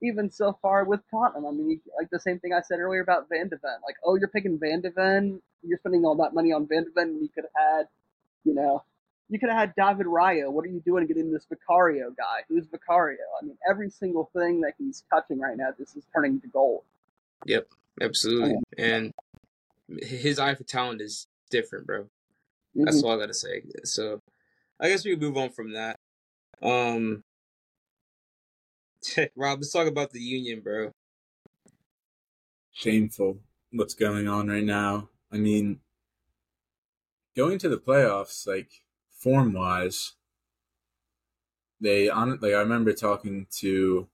[SPEAKER 2] even so far with Tottenham, I mean, like the same thing I said earlier about Van de Ven. Like, oh, you're picking Van de Ven. You're spending all that money on Van de Ven, and you could have had, you know, you could have had David Raya. What are you doing getting this Vicario guy? Who's Vicario? I mean, every single thing that he's touching right now, this is turning to gold.
[SPEAKER 1] Yep, absolutely, and his eye for talent is different, bro.
[SPEAKER 2] Mhm.
[SPEAKER 1] That's all I gotta say. So, I guess we can move on from that. Um, Rob, let's talk about the union, bro.
[SPEAKER 3] shameful what's going on right now. I mean, going to the playoffs, like form wise, they on like I remember talking to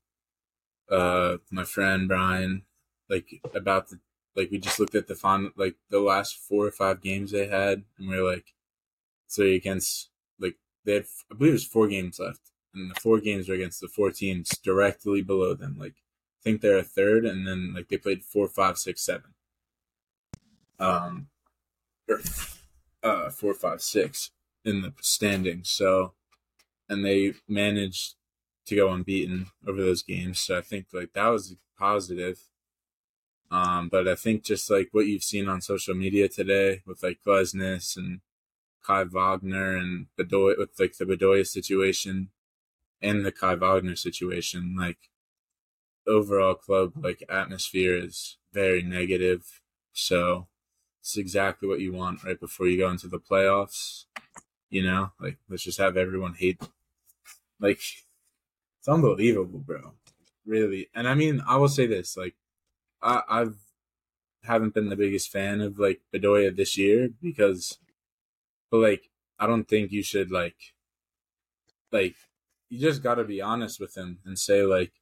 [SPEAKER 3] uh my friend Brian like about the like we just looked at the fun like the last four or five games they had and we are like three against like they had I believe was four games left and the four games were against the four teams directly below them like I think they're a third and then like they played four five six seven. Um uh four five six in the standings so and they managed to go unbeaten over those games so I think like that was positive um, but I think just like what you've seen on social media today with like Glesnes and Kai Wagner and Bedoya with like the Bedoya situation and the Kai Wagner situation, like overall club like atmosphere is very negative. So it's exactly what you want right before you go into the playoffs. You know, like let's just have everyone hate. Like it's unbelievable, bro. Really, and I mean, I will say this: like I, I've haven't been the biggest fan of like Bedoya this year because, but like I don't think you should like, like you just got to be honest with him and say like,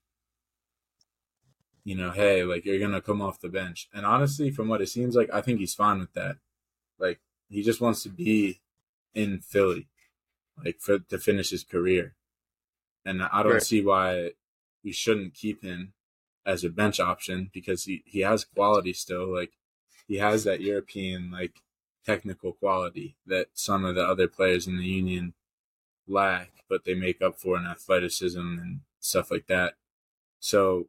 [SPEAKER 3] you know, hey, like you're gonna come off the bench. And honestly, from what it seems like, I think he's fine with that. Like he just wants to be in Philly, like for to finish his career, and I don't
[SPEAKER 1] Right.
[SPEAKER 3] see why we shouldn't keep him as a bench option because he, he has quality still. Like he has that European like technical quality that some of the other players in the union lack, but they make up for in athleticism and stuff like that. So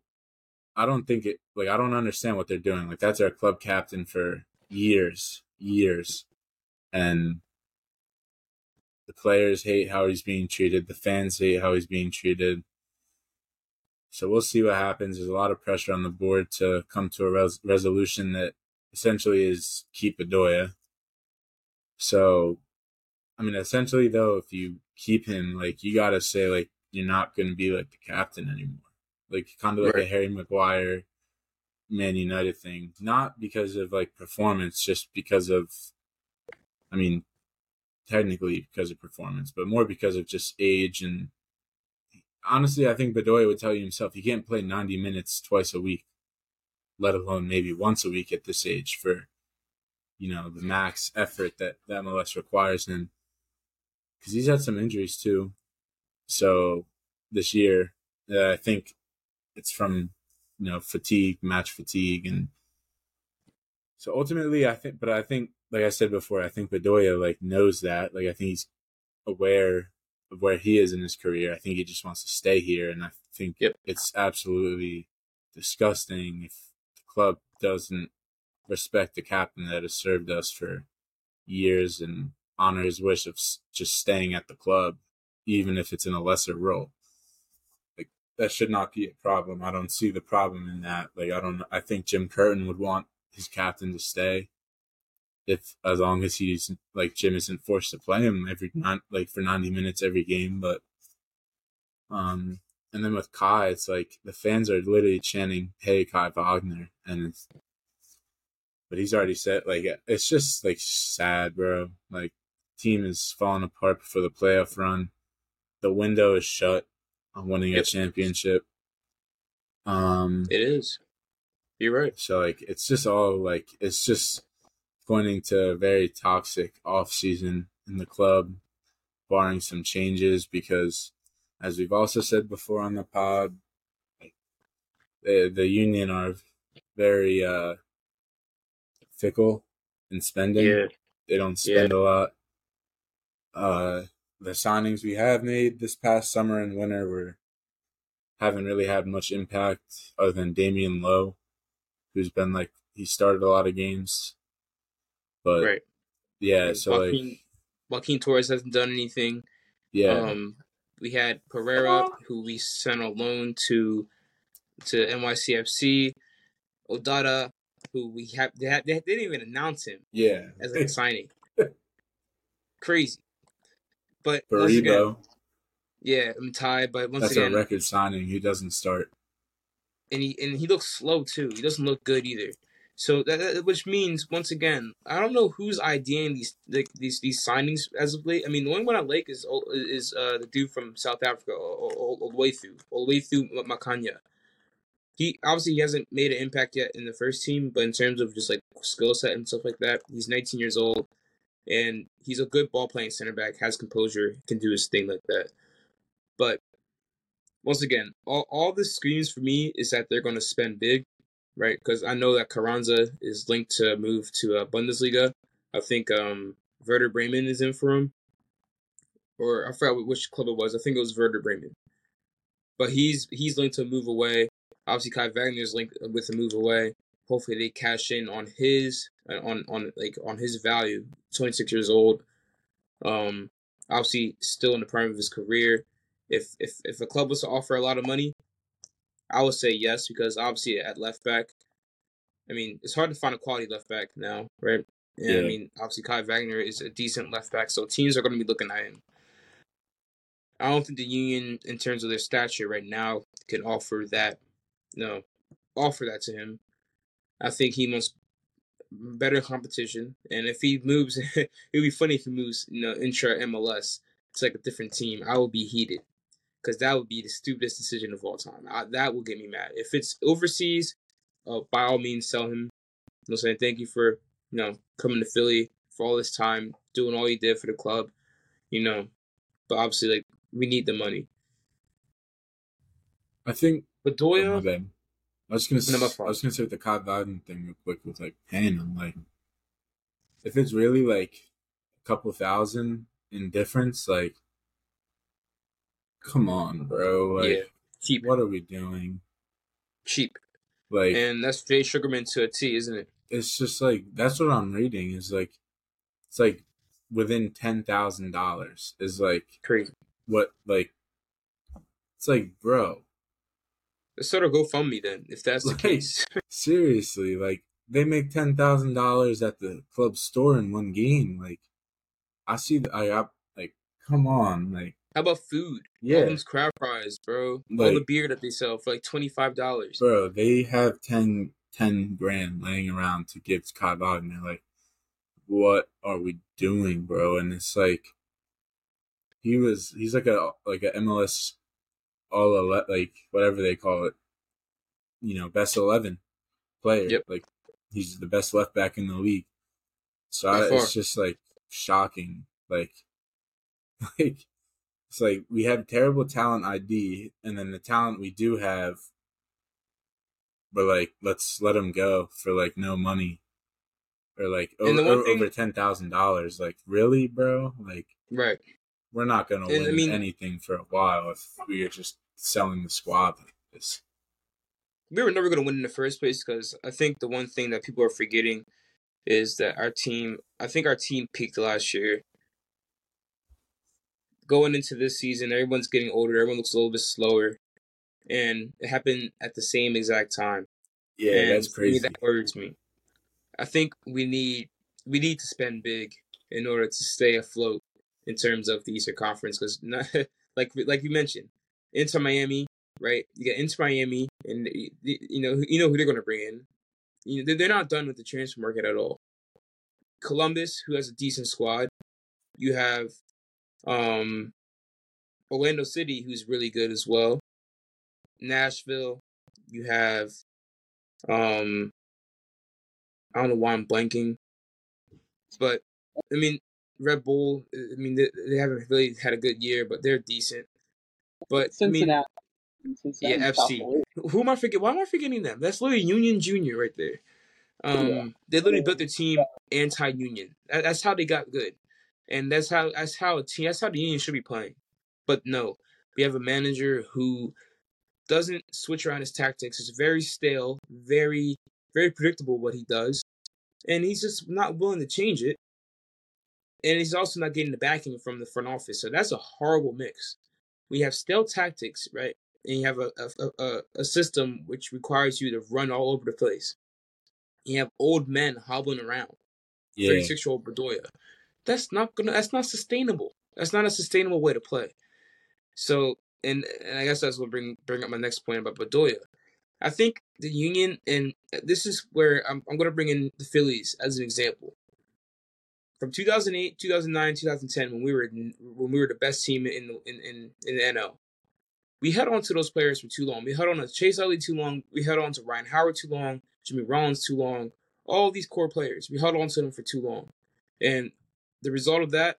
[SPEAKER 3] I don't think it like I don't understand what they're doing. Like that's our club captain for years, years. And the players hate how he's being treated, the fans hate how he's being treated So we'll see what happens. There's a lot of pressure on the board to come to a res- resolution that essentially is keep Bedoya. So, I mean, essentially though, if you keep him, like you gotta say like you're not gonna be like the captain anymore, like kind of like
[SPEAKER 1] Right.
[SPEAKER 3] a Harry Maguire, Man United thing. Not because of like performance, just because of, I mean, technically because of performance, but more because of just age and. Honestly, I think Bedoya would tell you himself he can't play 90 minutes twice a week, let alone maybe once a week at this age for you know the max effort that that MLS requires him because he's had some injuries too. So this year, uh, I think it's from you know fatigue, match fatigue, and so ultimately, I think. But I think, like I said before, I think Bedoya like knows that. Like I think he's aware of where he is in his career. I think he just wants to stay here, and I think
[SPEAKER 1] Yep.
[SPEAKER 3] it's absolutely disgusting if the club doesn't respect the captain that has served us for years and honor his wish of just staying at the club, even if it's in a lesser role. That should not be a problem. I don't see the problem in that. Like I don't. I think Jim Curtin would want his captain to stay, if as long as he's like Jim isn't forced to play him every not like for ninety minutes every game. But um, and then with Kai, it's like the fans are literally chanting "Hey Kai Wagner," and it's but he's already said like it's just like sad, bro. Like team is falling apart before the playoff run. The window is shut on winning a championship. Um
[SPEAKER 1] It is. You're right.
[SPEAKER 3] so like it's just all like it's just pointing to a very toxic off season in the club, barring some changes because as we've also said before on the pod, the the union are very uh fickle in spending.
[SPEAKER 1] Yeah.
[SPEAKER 3] They don't spend a lot. Uh, the signings we have made this past summer and winter were haven't really had much impact other than Damion Lowe, who's been like he started a lot of games. But
[SPEAKER 1] Right.
[SPEAKER 3] yeah,
[SPEAKER 1] And
[SPEAKER 3] so
[SPEAKER 1] Joaquin,
[SPEAKER 3] like
[SPEAKER 1] Joaquin Torres hasn't done anything.
[SPEAKER 3] yeah,
[SPEAKER 1] Um, we had Perea, who we sent a loan to to NYCFC. Odada, who we have they, had, they didn't even announce him
[SPEAKER 3] yeah,
[SPEAKER 1] as a signing. Crazy. But once again,
[SPEAKER 3] Baribo.
[SPEAKER 1] yeah, I'm tied, But once
[SPEAKER 3] That's
[SPEAKER 1] again,
[SPEAKER 3] a record signing. He doesn't start.
[SPEAKER 1] and he and he looks slow too. He doesn't look good either. So that, that which means once again, I don't know who's ideating these like these these signings as of late. I mean, the only one I like is is uh, the dude from South Africa, Olwethu, Olwethu Makanya. He obviously he hasn't made an impact yet in the first team, but in terms of just like skill set and stuff like that, he's 19 years old, and he's a good ball playing center back, has composure, can do his thing like that. But once again, all, all this screams for me is that they're going to spend big, right? Because I know that Carranza is linked to move to uh, Bundesliga. I think um, Werder Bremen is in for him, or I forgot which club it was. I think it was Werder Bremen. But he's he's linked to move away. Obviously, Kai Wagner is linked with a move away. Hopefully, they cash in on his on on like on his value. Twenty six years old. Um, obviously, still in the prime of his career if if if a club was to offer a lot of money, I would say yes because obviously at left back, I mean it's hard to find a quality left back now, right? And I mean obviously Kai Wagner is a decent left back, so teams are going to be looking at him. I don't think the Union, in terms of their stature right now, can offer that. No, offer that to him. I think he wants better competition, and if he moves, it would be funny if he moves, you know, intra MLS. It's like a different team. I would be heated because that would be the stupidest decision of all time. I, that will get me mad. If it's overseas, uh, by all means, sell him. You know, saying thank you for you know coming to Philly for all this time, doing all you did for the club. You know, but obviously, like we need the money.
[SPEAKER 3] I think.
[SPEAKER 1] But
[SPEAKER 3] Oh,
[SPEAKER 1] Doya,
[SPEAKER 3] bad. I was gonna. S- I was gonna say with the Wagner thing real quick with like paying him like, if it's really like a couple thousand in difference, like, come on, bro. Like,
[SPEAKER 1] yeah, cheap,
[SPEAKER 3] what are we doing?
[SPEAKER 1] cheap,
[SPEAKER 3] Like,
[SPEAKER 1] and that's Jay Sugarman to a T, isn't it?
[SPEAKER 3] it's just like that's what I'm reading is like, it's like within ten thousand dollars is like
[SPEAKER 1] Crazy.
[SPEAKER 3] what like, it's like, bro,
[SPEAKER 1] Let's start a GoFundMe then, if that's the case.
[SPEAKER 3] Seriously, like they make ten thousand dollars at the club store in one game. Like I see the I got like come on, like
[SPEAKER 1] How about food?
[SPEAKER 3] yeah,
[SPEAKER 1] All them's crowd fries, bro. All the beer that they sell for like twenty five dollars.
[SPEAKER 3] bro, they have 10, 10 grand laying around to give to Kai Wagner. Like, what are we doing, bro? And it's like he was he's like a like a MLS all ele- like whatever they call it, you know, best eleven player.
[SPEAKER 1] Yep.
[SPEAKER 3] Like he's the best left back in the league. So I, it's just like shocking. Like, like it's like we have terrible talent ID, and then the talent we do have, but like let's let them go for like no money, or like over,
[SPEAKER 1] thing-
[SPEAKER 3] over ten thousand dollars. Like really, bro? Like
[SPEAKER 1] Right.
[SPEAKER 3] we're not gonna
[SPEAKER 1] And,
[SPEAKER 3] win
[SPEAKER 1] I mean-
[SPEAKER 3] anything for a while if we are just selling the squad like this.
[SPEAKER 1] we were never going to win in the first place because I think the one thing that people are forgetting is that our team, I think our team peaked last year. Going into this season, everyone's getting older, everyone looks a little bit slower. And it happened at the same exact time.
[SPEAKER 3] Yeah,
[SPEAKER 1] and
[SPEAKER 3] that's crazy.
[SPEAKER 1] that worries me. I think we need we need to spend big in order to stay afloat in terms of the Eastern Conference because like like you mentioned, Inter Miami, right? You get into Miami, and you know you know who they're going to bring in. You know, they're not done with the transfer market at all. Columbus, who has a decent squad, you have um, Orlando City, who's really good as well. Nashville, you have um, I don't know why I'm blanking, but I mean Red Bull. I mean they, they haven't really had a good year, but they're decent. But I mean,
[SPEAKER 2] Cincinnati. Cincinnati
[SPEAKER 1] Yeah, FC. who am I forgetting? Why am I forgetting them? That's literally Union Junior right there. Um,
[SPEAKER 2] Yeah.
[SPEAKER 1] they literally built their team anti-union. That's how they got good, and that's how that's how a team. That's how the union should be playing. But no, we have a manager who doesn't switch around his tactics. It's very stale, very very predictable what he does, and he's just not willing to change it. And he's also not getting the backing from the front office. So that's a horrible mix. We have stale tactics, right? and you have a, a, a, system which requires you to run all over the place. You have old men hobbling around.
[SPEAKER 3] Yeah,
[SPEAKER 1] 36 year old Bedoya. That's not gonna that's not sustainable. That's not a sustainable way to play. So and, and I guess that's what bring bring up my next point about Bedoya. I think the union and this is where I'm I'm gonna bring in the Phillies as an example. From 2008, 2009, 2010, when we were when we were the best team in the in, in, in the NL, we held on to those players for too long. We held on to Chase Utley too long. We held on to Ryan Howard too long. Jimmy Rollins too long. All these core players, we held on to them for too long, and the result of that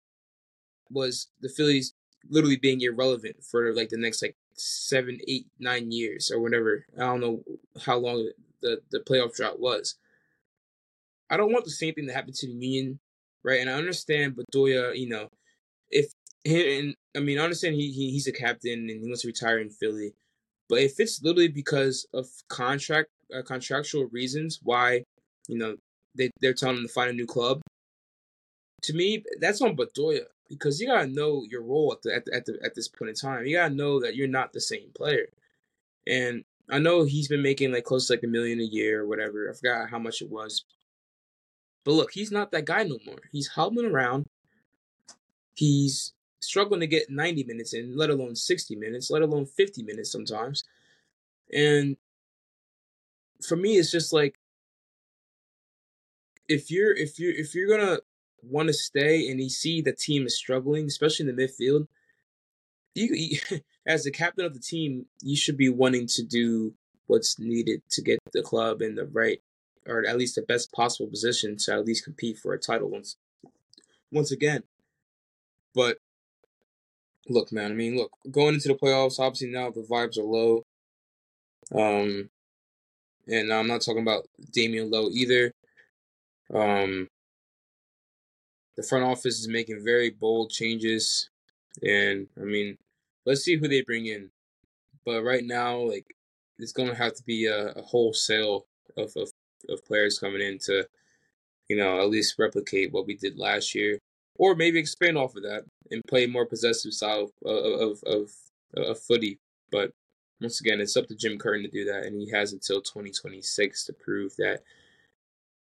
[SPEAKER 1] was the Phillies literally being irrelevant for like the next like seven, eight, nine years or whatever. I don't know how long the the playoff drought was. I don't want the same thing to happen to the Union, right? And I understand Bedoya, you know, if he, and I mean, I understand he, he he's a captain and he wants to retire in Philly, but if it's literally because of contract uh, contractual reasons why, you know, they they're telling him to find a new club, to me that's on Bedoya because you gotta know your role at the, at the, at the at this point in time. You gotta know that you're not the same player, and I know he's been making like close to like a million a year or whatever. I forgot how much it was, but look, he's not that guy no more. He's hobbling around. He's struggling to get 90 minutes in, let alone 60 minutes, let alone 50 minutes sometimes. And for me, it's just like if you're if you're if you're gonna want to stay and you see the team is struggling, especially in the midfield, you, you as the captain of the team, you should be wanting to do what's needed to get the club in the right or at least the best possible position to at least compete for a title once once again. But look, man, I mean, look, going into the playoffs, obviously now the vibes are low. Um, and I'm not talking about Damion Lowe either. Um, the front office is making very bold changes, and I mean, let's see who they bring in. But right now, like, it's gonna have to be a, a wholesale of, of of players coming in to, you know, at least replicate what we did last year, or maybe expand off of that and play more possessive style of of of, of footy. But once again, it's up to Jim Curtin to do that, and he has until 2026 to prove that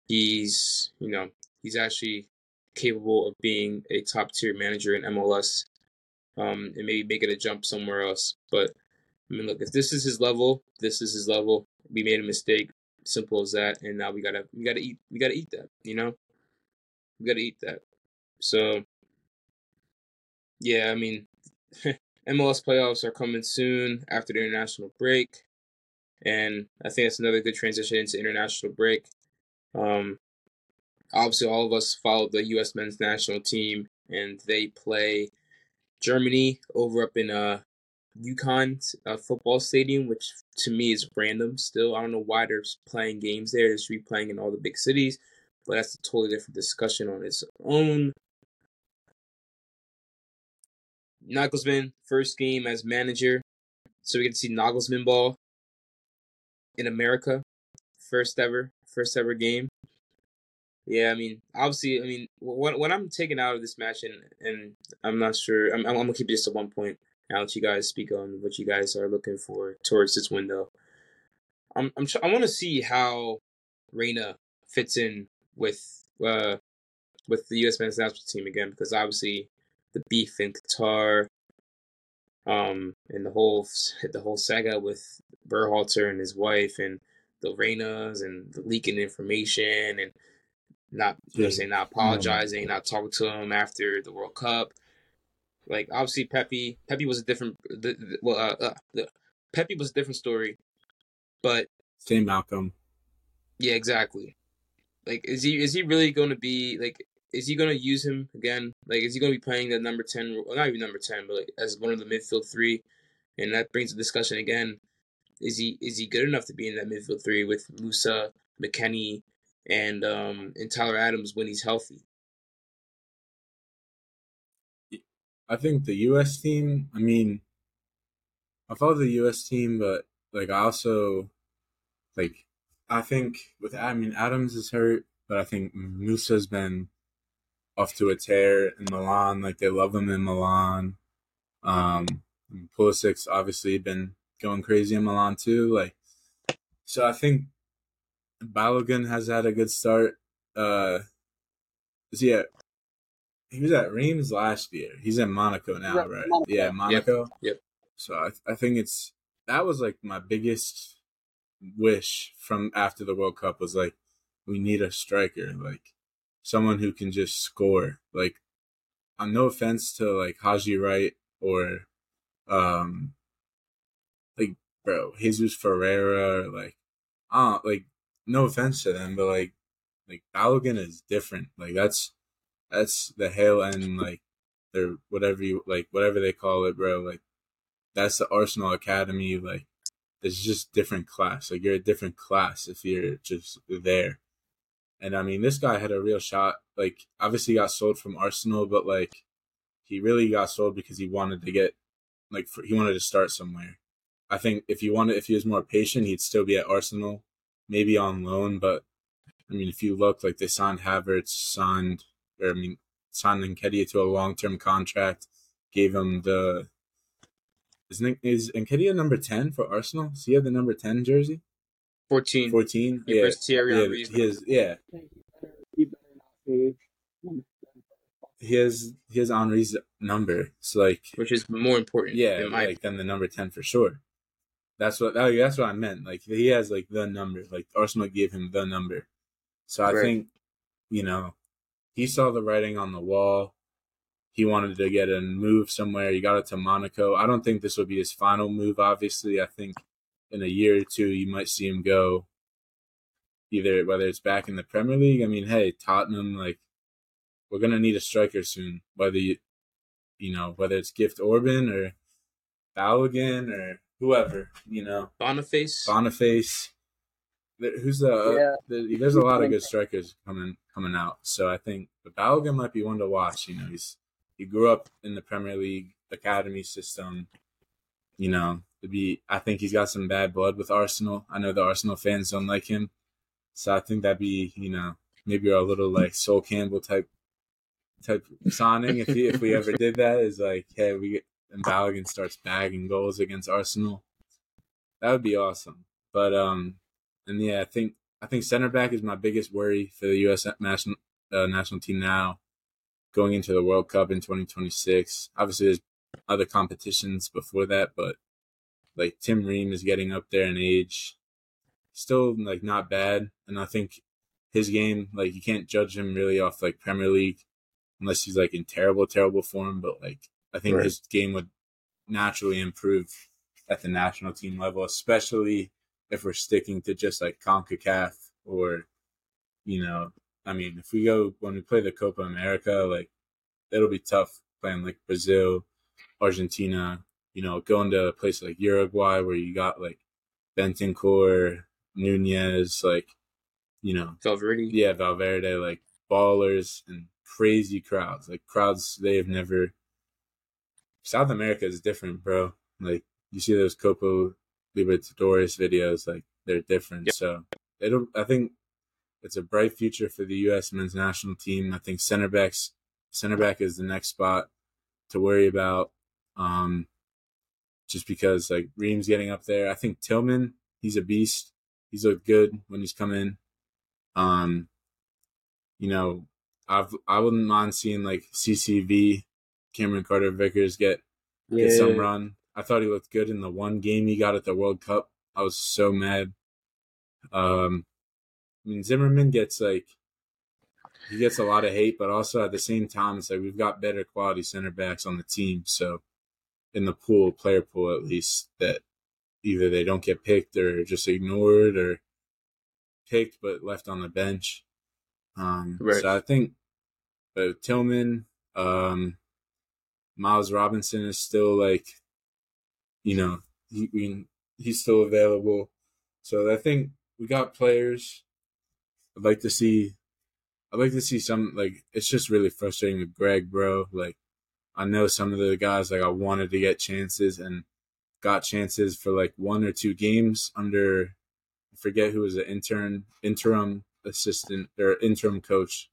[SPEAKER 1] he's, you know, he's actually capable of being a top tier manager in MLS, um, and maybe making a jump somewhere else. But I mean, look, if this is his level, this is his level. We made a mistake, simple as that, and now we gotta we gotta eat we gotta eat that, you know, we gotta eat that. So, yeah, I mean, MLS playoffs are coming soon after the international break, and I think that's another good transition into international break. Um, obviously, all of us followed the U.S. men's national team, and they play Germany over up in uh UConn uh, football stadium, which to me is random. Still, I don't know why they're playing games there. They should be playing in all the big cities, but that's a totally different discussion on its own. Nagelsmann, first game as manager. So we get to see Nagelsmann ball in America. First ever, first ever game. Yeah, I mean, obviously, I mean, what what I'm taking out of this match, and and I'm not sure. I'm I'm gonna keep this to one point. I'll let you guys speak on what you guys are looking for towards this window. I'm I'm I want to see how Reyna fits in with uh with the U.S. men's national team again because obviously the beef in Qatar, um, and the whole the whole saga with Berhalter and his wife and the Reynas and the leaking information and not you know saying not apologizing, not talking to him after the World Cup. Like obviously Pepi, Pepi was a different. The, the, well, uh, uh, the, Pepi was a different story, but
[SPEAKER 3] same Malcolm.
[SPEAKER 1] Yeah, exactly. Like, is he is he really going to be like? is he going to use him again? Like, is he going to be playing the number 10, well, not even number 10, but like as one of the midfield three? And that brings the discussion again. Is he is he good enough to be in that midfield three with Musah, McKennie, and um and Tyler Adams when he's healthy?
[SPEAKER 3] I think the U.S. team. I mean, I follow the U.S. team, but like I also like I think with I mean Adams is hurt, but I think Musah's been off to a tear in Milan. Like they love him in Milan. Um, Pulisic's obviously been going crazy in Milan too. Like, so I think Balogun has had a good start. Uh, is he at? He was at Reims last year. He's in Monaco now, right? right? Monaco. Yeah, Monaco.
[SPEAKER 1] Yep. yep.
[SPEAKER 3] So I, I think it's that was like my biggest wish from after the World Cup was like we need a striker. Like someone who can just score. Like, on no offense to like Haji Wright or, um, like bro Jesus Ferreira, like, uh, like no offense to them, but like, like Balogun is different. Like that's that's the hell and like they're whatever you like whatever they call it, bro. Like that's the Arsenal Academy. Like it's just different class. Like you're a different class if you're just there. And I mean, this guy had a real shot. Like, obviously, got sold from Arsenal, but like, he really got sold because he wanted to get, like, for, he wanted to start somewhere. I think if he wanted, if he was more patient, he'd still be at Arsenal, maybe on loan. But I mean, if you look, like, they signed Havertz, signed, or I mean, signed Nketiah to a long term contract, gave him the. Is, is Nketiah number 10 for Arsenal? Does he have the number 10 jersey?
[SPEAKER 1] 14.
[SPEAKER 3] 14? Yeah. Thierry yeah, he has, yeah. He has he has Henry's number. It's like
[SPEAKER 1] which is more important.
[SPEAKER 3] Yeah, like than the number ten for sure. That's what oh, that, that's what I meant. Like he has like the number. Like Arsenal gave him the number. So I right. think, you know, he saw the writing on the wall. He wanted to get a move somewhere. He got it to Monaco. I don't think this will be his final move. Obviously, I think in a year or two, you might see him go either whether it's back in the Premier League. I mean, hey, Tottenham, like we're gonna need a striker soon. Whether you, you know, whether it's Gift Orban or Balogun or whoever, you know,
[SPEAKER 1] Boniface.
[SPEAKER 3] Boniface. Who's the, uh, yeah. the? There's a lot of good strikers coming coming out. So I think Balogun might be one to watch. You know, he's he grew up in the Premier League academy system. You know, to be. I think he's got some bad blood with Arsenal. I know the Arsenal fans don't like him, so I think that'd be you know maybe a little like Sol Campbell type type signing if he, if we ever did that is like hey we get and Balogun starts bagging goals against Arsenal. that would be awesome. But um, and yeah, I think I think center back is my biggest worry for the U.S. national uh, national team now, going into the World Cup in 2026. Obviously, there's other competitions before that, but like Tim Ream is getting up there in age, still like not bad, and I think his game like you can't judge him really off like Premier League unless he's like in terrible terrible form, but like I think right. his game would naturally improve at the national team level, especially if we're sticking to just like CONCACAF or, you know, I mean, if we go when we play the Copa America, like it'll be tough playing like Brazil, Argentina, you know, going to a place like Uruguay where you got like Bentancur, Nunez, like, you know,
[SPEAKER 1] Valverde.
[SPEAKER 3] Yeah, Valverde, like ballers and crazy crowds, like crowds they have never. South America is different, bro. Like you see those Copa Libertadores videos, like they're different. Yep. So it'll. I think it's a bright future for the U.S. men's national team. I think center backs, center back is the next spot to worry about. Um, just because like Ream's getting up there. I think Tillman, he's a beast. He's looked good when he's come in. Um, you know, I've I wouldn't mind seeing like CCV, Cameron Carter Vickers get yeah. get some run. I thought he looked good in the one game he got at the World Cup. I was so mad. Um, I mean Zimmerman gets like he gets a lot of hate, but also at the same time, it's like we've got better quality center backs on the team. So in the pool, player pool at least, that either they don't get picked or just ignored or picked but left on the bench. Um, right. So I think, but Tillman, um, Miles Robinson is still like you know, he, he's still available. So I think we got players. I'd like to see. I'd like to see some like it's just really frustrating with Greg, bro. Like I know some of the guys like I wanted to get chances and got chances for like one or two games under I forget who was an intern interim assistant or interim coach.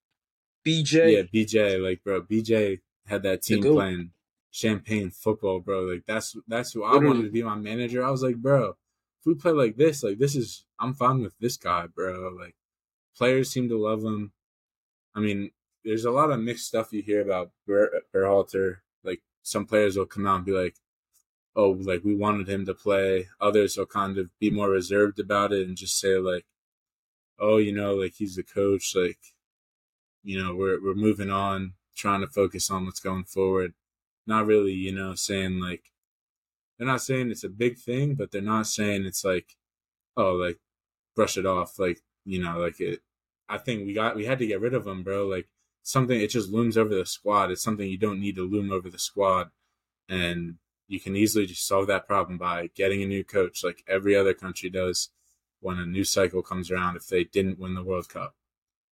[SPEAKER 1] BJ.
[SPEAKER 3] Yeah, BJ. Like bro, BJ had that team playing champagne football, bro. Like that's that's who I wanted to be my manager. I was like, bro, if we play like this, like this is I'm fine with this guy, bro. Like players seem to love him. I mean, there's a lot of mixed stuff you hear about Ber- Berhalter. Like some players will come out and be like, "Oh, like we wanted him to play." Others will kind of be more reserved about it and just say like, "Oh, you know, like he's the coach. Like, you know, we're we're moving on, trying to focus on what's going forward." Not really, you know, saying like they're not saying it's a big thing, but they're not saying it's like, oh, like brush it off, like you know, like it. I think we got we had to get rid of him, bro. Like something, it just looms over the squad. It's something you don't need to loom over the squad, and you can easily just solve that problem by getting a new coach, like every other country does when a new cycle comes around. If they didn't win the World Cup,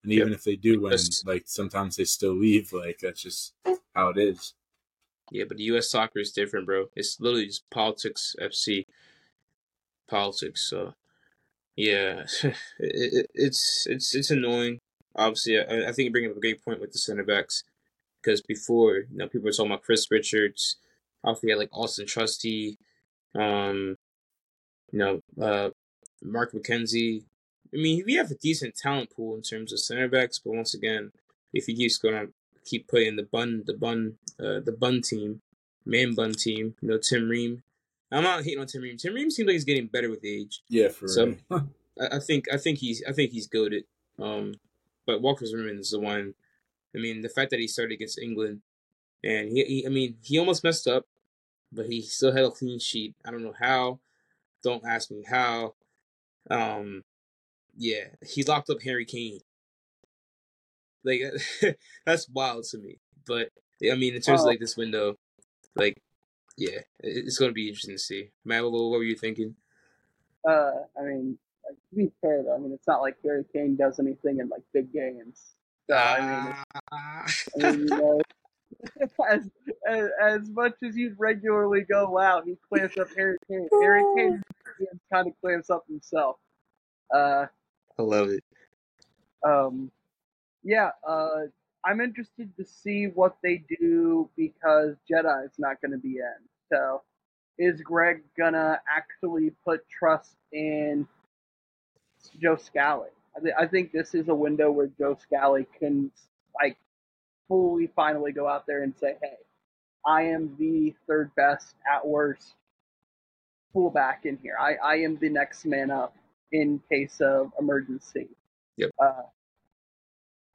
[SPEAKER 3] and even yep. if they do win, like sometimes they still leave. Like that's just how it is.
[SPEAKER 1] Yeah, but the U.S. soccer is different, bro. It's literally just politics, FC, politics. So, yeah, it, it, it's it's it's annoying. Obviously, I, I think you bring up a great point with the center backs because before, you know, people were talking about Chris Richards. Obviously, had like Austin Trusty, um, you know, uh, Mark McKenzie. I mean, we have a decent talent pool in terms of center backs, but once again, if he keeps going keep playing the bun, the bun, uh, the bun team, man bun team. You know, Tim Ream. I'm not hating on Tim Ream. Tim Ream seems like he's getting better with age.
[SPEAKER 3] Yeah, for real
[SPEAKER 1] so. I, I think I think he's I think he's goaded. Um, but Walker Zimmerman is the one. I mean, the fact that he started against England, and he, he I mean, he almost messed up, but he still had a clean sheet. I don't know how. Don't ask me how. Um, yeah, he locked up Harry Kane. Like that's wild to me. But I mean, in terms of like this window, like yeah, it's going to be interesting to see. Matt, what, what were you thinking?
[SPEAKER 2] Uh, I mean, like, to be fair though, I mean, it's not like Harry Kane does anything in like big games. So, I mean, I mean, you know, as, as, as much as you'd regularly go out, he clamps up Harry Kane. Harry Kane kind of clamps up himself. Uh,
[SPEAKER 1] I love it.
[SPEAKER 2] Um, yeah, uh, I'm interested to see what they do because Jedi is not going to be in. So is Greg gonna actually put trust in Joe Scally? I, th- I think this is a window where Joe Scally can like fully finally go out there and say, "Hey, I am the third best at worst fullback in here. I, I am the next man up in case of emergency."
[SPEAKER 4] Yep.
[SPEAKER 2] Uh,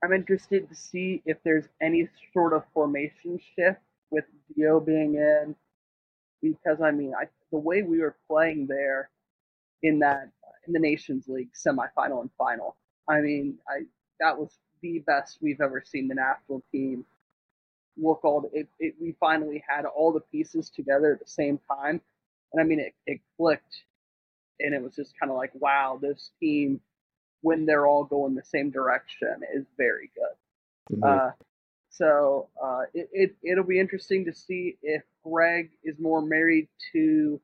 [SPEAKER 2] I'm interested to see if there's any sort of formation shift with Gio being in, because I mean, I, the way we were playing there in that in the Nations League semifinal and final, I mean, I that was the best we've ever seen the national team look all. It, it we finally had all the pieces together at the same time, and I mean, it, it clicked, and it was just kind of like, wow, this team when they're all going the same direction is very good.
[SPEAKER 4] Mhm.
[SPEAKER 2] Uh, so uh, it, it it'll be interesting to see if Greg is more married to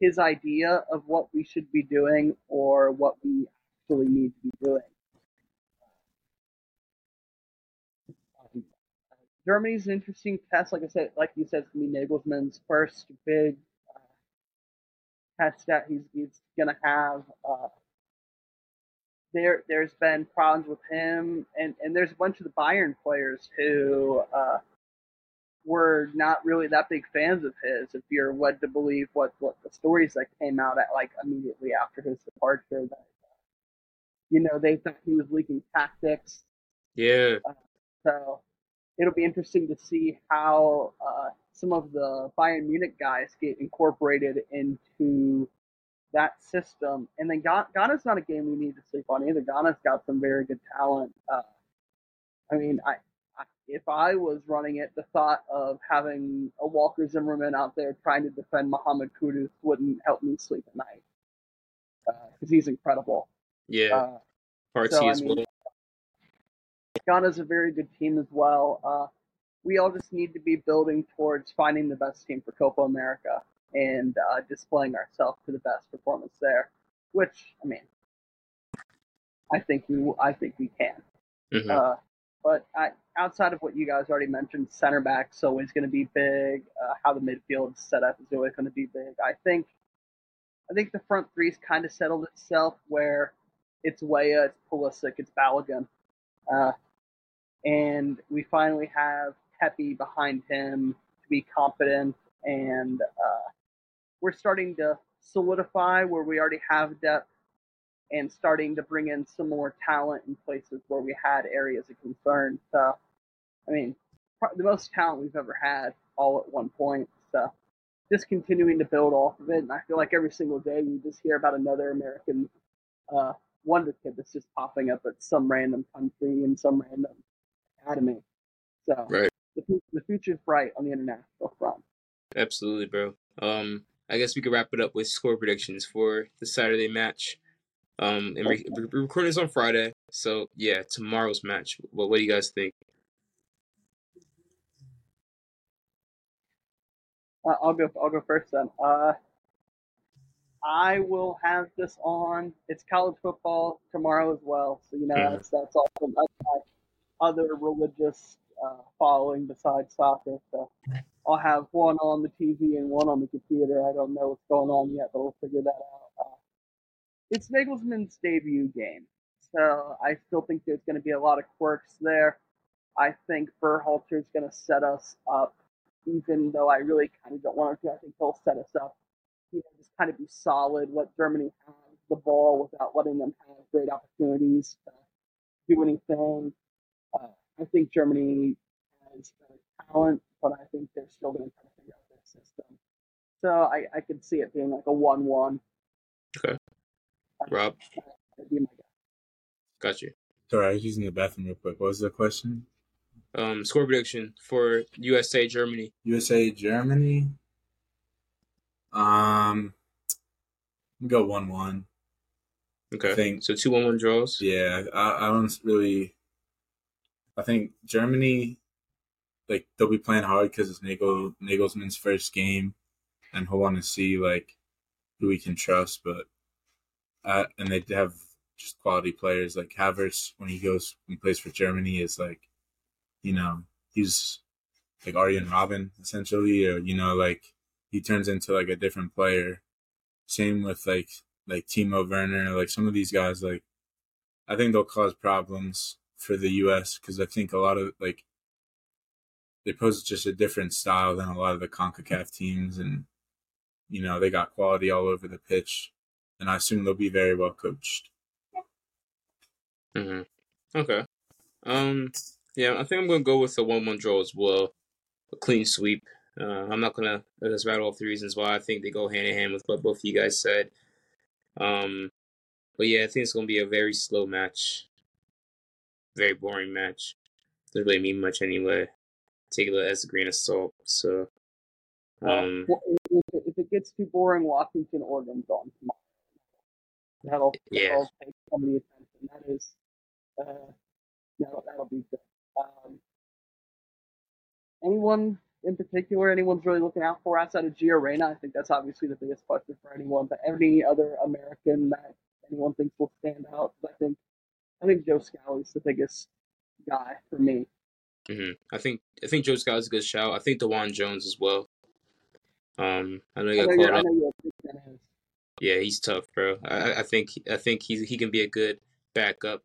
[SPEAKER 2] his idea of what we should be doing or what we actually need to be doing. Germany's an interesting test. Like I said, like you said, it's gonna be Nagelsmann's first big uh, test that he's he's gonna have. Uh, there there's been problems with him and and there's a bunch of the Bayern players who uh were not really that big fans of his if you're led to believe what what the stories that came out at like immediately after his departure that uh, you know they thought he was leaking tactics
[SPEAKER 4] Yeah.
[SPEAKER 2] so it'll be interesting to see how uh, some of the Bayern Munich guys get incorporated into that system. And then Ghana's not a game we need to sleep on either. Ghana's got some very good talent. Uh, I mean, I, I if I was running it, the thought of having a Walker Zimmerman out there trying to defend Mohammed Kudus wouldn't help me sleep at night because he's incredible.
[SPEAKER 4] Yeah.
[SPEAKER 2] Uh,
[SPEAKER 4] Partey
[SPEAKER 2] so, I
[SPEAKER 4] as
[SPEAKER 2] mean,
[SPEAKER 4] well.
[SPEAKER 2] Ghana's a very good team as well. Uh, we all just need to be building towards finding the best team for Copa America and uh, displaying ourselves to the best performance there. Which I mean, I think we I think we can.
[SPEAKER 4] Mhm.
[SPEAKER 2] Uh, but I, outside of what you guys already mentioned, center back's always going to be big. Uh, how the midfield set up is always going to be big. I think, I think the front three's kind of settled itself where it's Weah, it's Pulisic, it's Balogun, uh, and we finally have Pepi behind him to be competent, and uh, we're starting to solidify where we already have depth and starting to bring in some more talent in places where we had areas of concern. So, I mean, the most talent we've ever had all at one point. So, just continuing to build off of it. And I feel like every single day you just hear about another American uh, wonder kid that's just popping up at some random country in some random academy. So,
[SPEAKER 4] Right.
[SPEAKER 2] the, the future's bright on the international front.
[SPEAKER 4] Absolutely, bro. Um, I guess we could wrap it up with score predictions for the Saturday match. Um, and we're recording this on Friday, so yeah, tomorrow's match. What what do you guys think?
[SPEAKER 2] Uh, I'll go. I'll go first then. Uh, I will have this on. It's college football tomorrow as well, so you know
[SPEAKER 4] Mhm.
[SPEAKER 2] that's that's also that's my other religious uh, following besides soccer. So I'll have one on the TV and one on the computer. I don't know what's going on yet, but we'll figure that out. Uh, it's Nagelsmann's debut game, so I still think there's going to be a lot of quirks there. I think Berhalter's going to set us up even though I really kind of don't want to. I think he'll set us up, you know, just kind of be solid, let Germany have the ball without letting them have great opportunities to do anything. Uh, I think Germany has talent, but I think they're still going to try to figure out their system. So I, I could see it being like a 1 1. Okay.
[SPEAKER 4] Rob,
[SPEAKER 2] That'd be my guess.
[SPEAKER 4] got you.
[SPEAKER 3] Sorry, I was using the bathroom real quick. What was the question?
[SPEAKER 4] Um, score prediction for USA Germany.
[SPEAKER 3] USA, Germany. Um, go one one.
[SPEAKER 4] Okay,
[SPEAKER 3] I think-
[SPEAKER 4] so two one one draws.
[SPEAKER 3] Yeah, I, I don't really. I think Germany, like they'll be playing hard because it's Nagel Nagelsmann's first game, and he'll want to see like who he can trust. But, uh, and they have just quality players like Havertz when he goes and plays for Germany is like, you know, he's like Arjen Robben essentially, or you know, like he turns into like a different player. Same with like like Timo Werner, like some of these guys. Like I think they'll cause problems for the U.S. because I think a lot of like they pose just a different style than a lot of the Concacaf teams, and you know they got quality all over the pitch, and I assume they'll be very well coached.
[SPEAKER 1] Mm-hmm. Okay. Um. Yeah, I think I'm gonna go with the one-one draw as well, a clean sweep. Uh, I'm not gonna just rattle off the reasons why I think they go hand in hand with what both of you guys said. Um, but yeah, I think it's gonna be a very slow match, very boring match. Doesn't really mean much anyway. Take it as a grain of salt. So, um,
[SPEAKER 2] Well, if, it- gets too boring, Washington Oregon's on tomorrow. That'll,
[SPEAKER 1] Yeah.
[SPEAKER 2] that'll take some of the attention. That is, uh, that'll, that'll be good. Um, anyone in particular, anyone's really looking out for outside of Gio Reyna? I think that's obviously the biggest question for anyone. But any other American that anyone thinks will stand out? I think, I think Joe Scally's the biggest guy for me.
[SPEAKER 1] Hmm I think I think Joe Scally's a good shout. I think DeJuan Jones as well. Um, I know he got up.
[SPEAKER 2] know you're a big fan of his.
[SPEAKER 1] Yeah, he's tough, bro. I, I- think I think he he can be a good backup,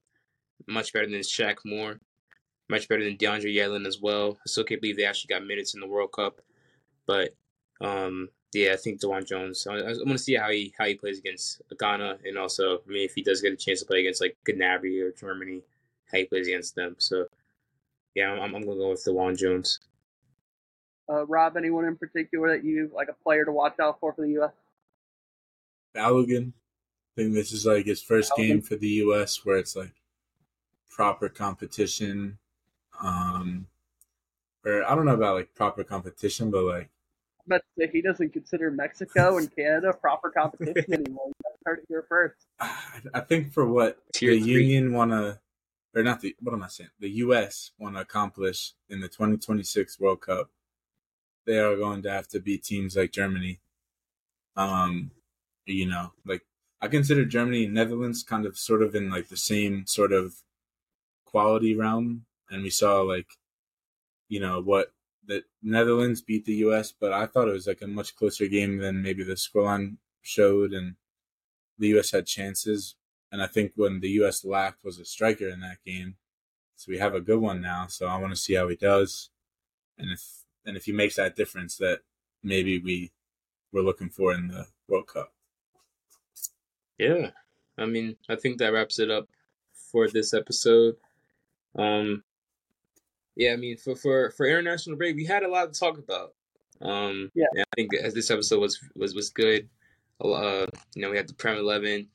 [SPEAKER 1] much better than Shaq Moore, much better than DeAndre Yedlin as well. I still can't believe they actually got minutes in the World Cup, but um, yeah, I think DeJuan Jones. I, I want to see how he how he plays against Ghana, and also I mean if he does get a chance to play against like Gnabry or Germany, how he plays against them. So yeah, I'm I'm gonna go with DeJuan Jones.
[SPEAKER 2] Uh, Rob, anyone in particular that you like a player to watch out for for the U.S.?
[SPEAKER 3] Balogun. I think this is like his first
[SPEAKER 2] Balogun.
[SPEAKER 3] game for the U.S. where it's like proper competition. Um, or I don't know about like proper competition, but like
[SPEAKER 2] But he doesn't consider Mexico and Canada proper competition anymore. You guys heard it here first.
[SPEAKER 3] I think for what
[SPEAKER 1] Tier
[SPEAKER 3] the
[SPEAKER 1] three.
[SPEAKER 3] union want to, or not the what am I saying? The U.S. want to accomplish in the 2026 World Cup, they are going to have to beat teams like Germany. Um, you know, like I consider Germany and Netherlands kind of sort of in like the same sort of quality realm, and we saw like, you know, what the Netherlands beat the U.S., but I thought it was like a much closer game than maybe the scoreline showed, and the U.S. had chances. And I think when the U.S. lacked was a striker in that game, so we have a good one now. So I want to see how he does, and if and if he makes that difference that maybe we were looking for in the World Cup.
[SPEAKER 1] Yeah. I mean, I think that wraps it up for this episode. Um yeah, I mean for for for international break, we had a lot to talk about. Um
[SPEAKER 2] Yeah.
[SPEAKER 1] I think as this episode was was was good. Uh you know, we had the Prem 11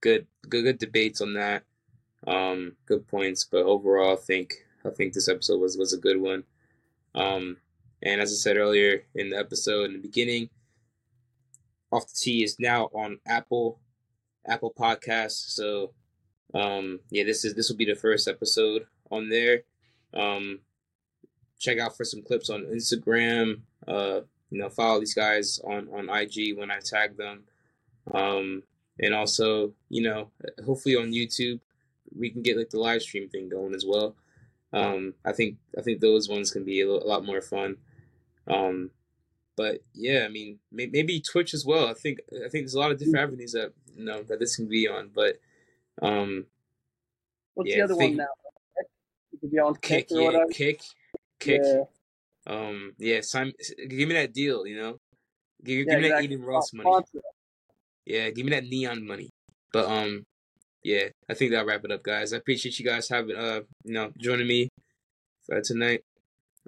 [SPEAKER 1] good good good debates on that. Um good points, but overall I think I think this episode was was a good one. Um and as I said earlier in the episode in the beginning, off the T is now on Apple Apple Podcasts. So um yeah, this is this will be the first episode on there. Um check out for some clips on Instagram. Uh you know, follow these guys on on IG when I tag them. Um and also, you know, hopefully on YouTube we can get like the live stream thing going as well. Um I think I think those ones can be a, lot more fun. Um but yeah, I mean, may- maybe Twitch as well. I think I think there's a lot of different avenues that you know that this can be on. But um,
[SPEAKER 2] What's
[SPEAKER 1] Yeah,
[SPEAKER 2] the other
[SPEAKER 1] think-
[SPEAKER 2] one now? You could be on
[SPEAKER 1] kick,
[SPEAKER 2] Kick
[SPEAKER 1] yeah, kick, kick.
[SPEAKER 2] Yeah.
[SPEAKER 1] Um, yeah, Simon, give me that deal. You know, give,
[SPEAKER 2] Yeah,
[SPEAKER 1] give me that
[SPEAKER 2] exactly.
[SPEAKER 1] Adin Ross money. Yeah, give me that neon money. But um, yeah, I think that'll wrap it up, guys. I appreciate you guys having uh, you know, joining me for tonight.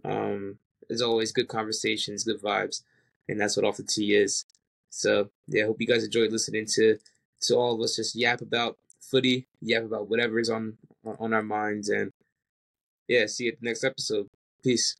[SPEAKER 1] Um, as always, good conversations, good vibes, and that's what off the T is. So yeah, hope you guys enjoyed listening to to all of us just yap about footy, yap about whatever is on on our minds, and yeah, see you at the next episode. Peace.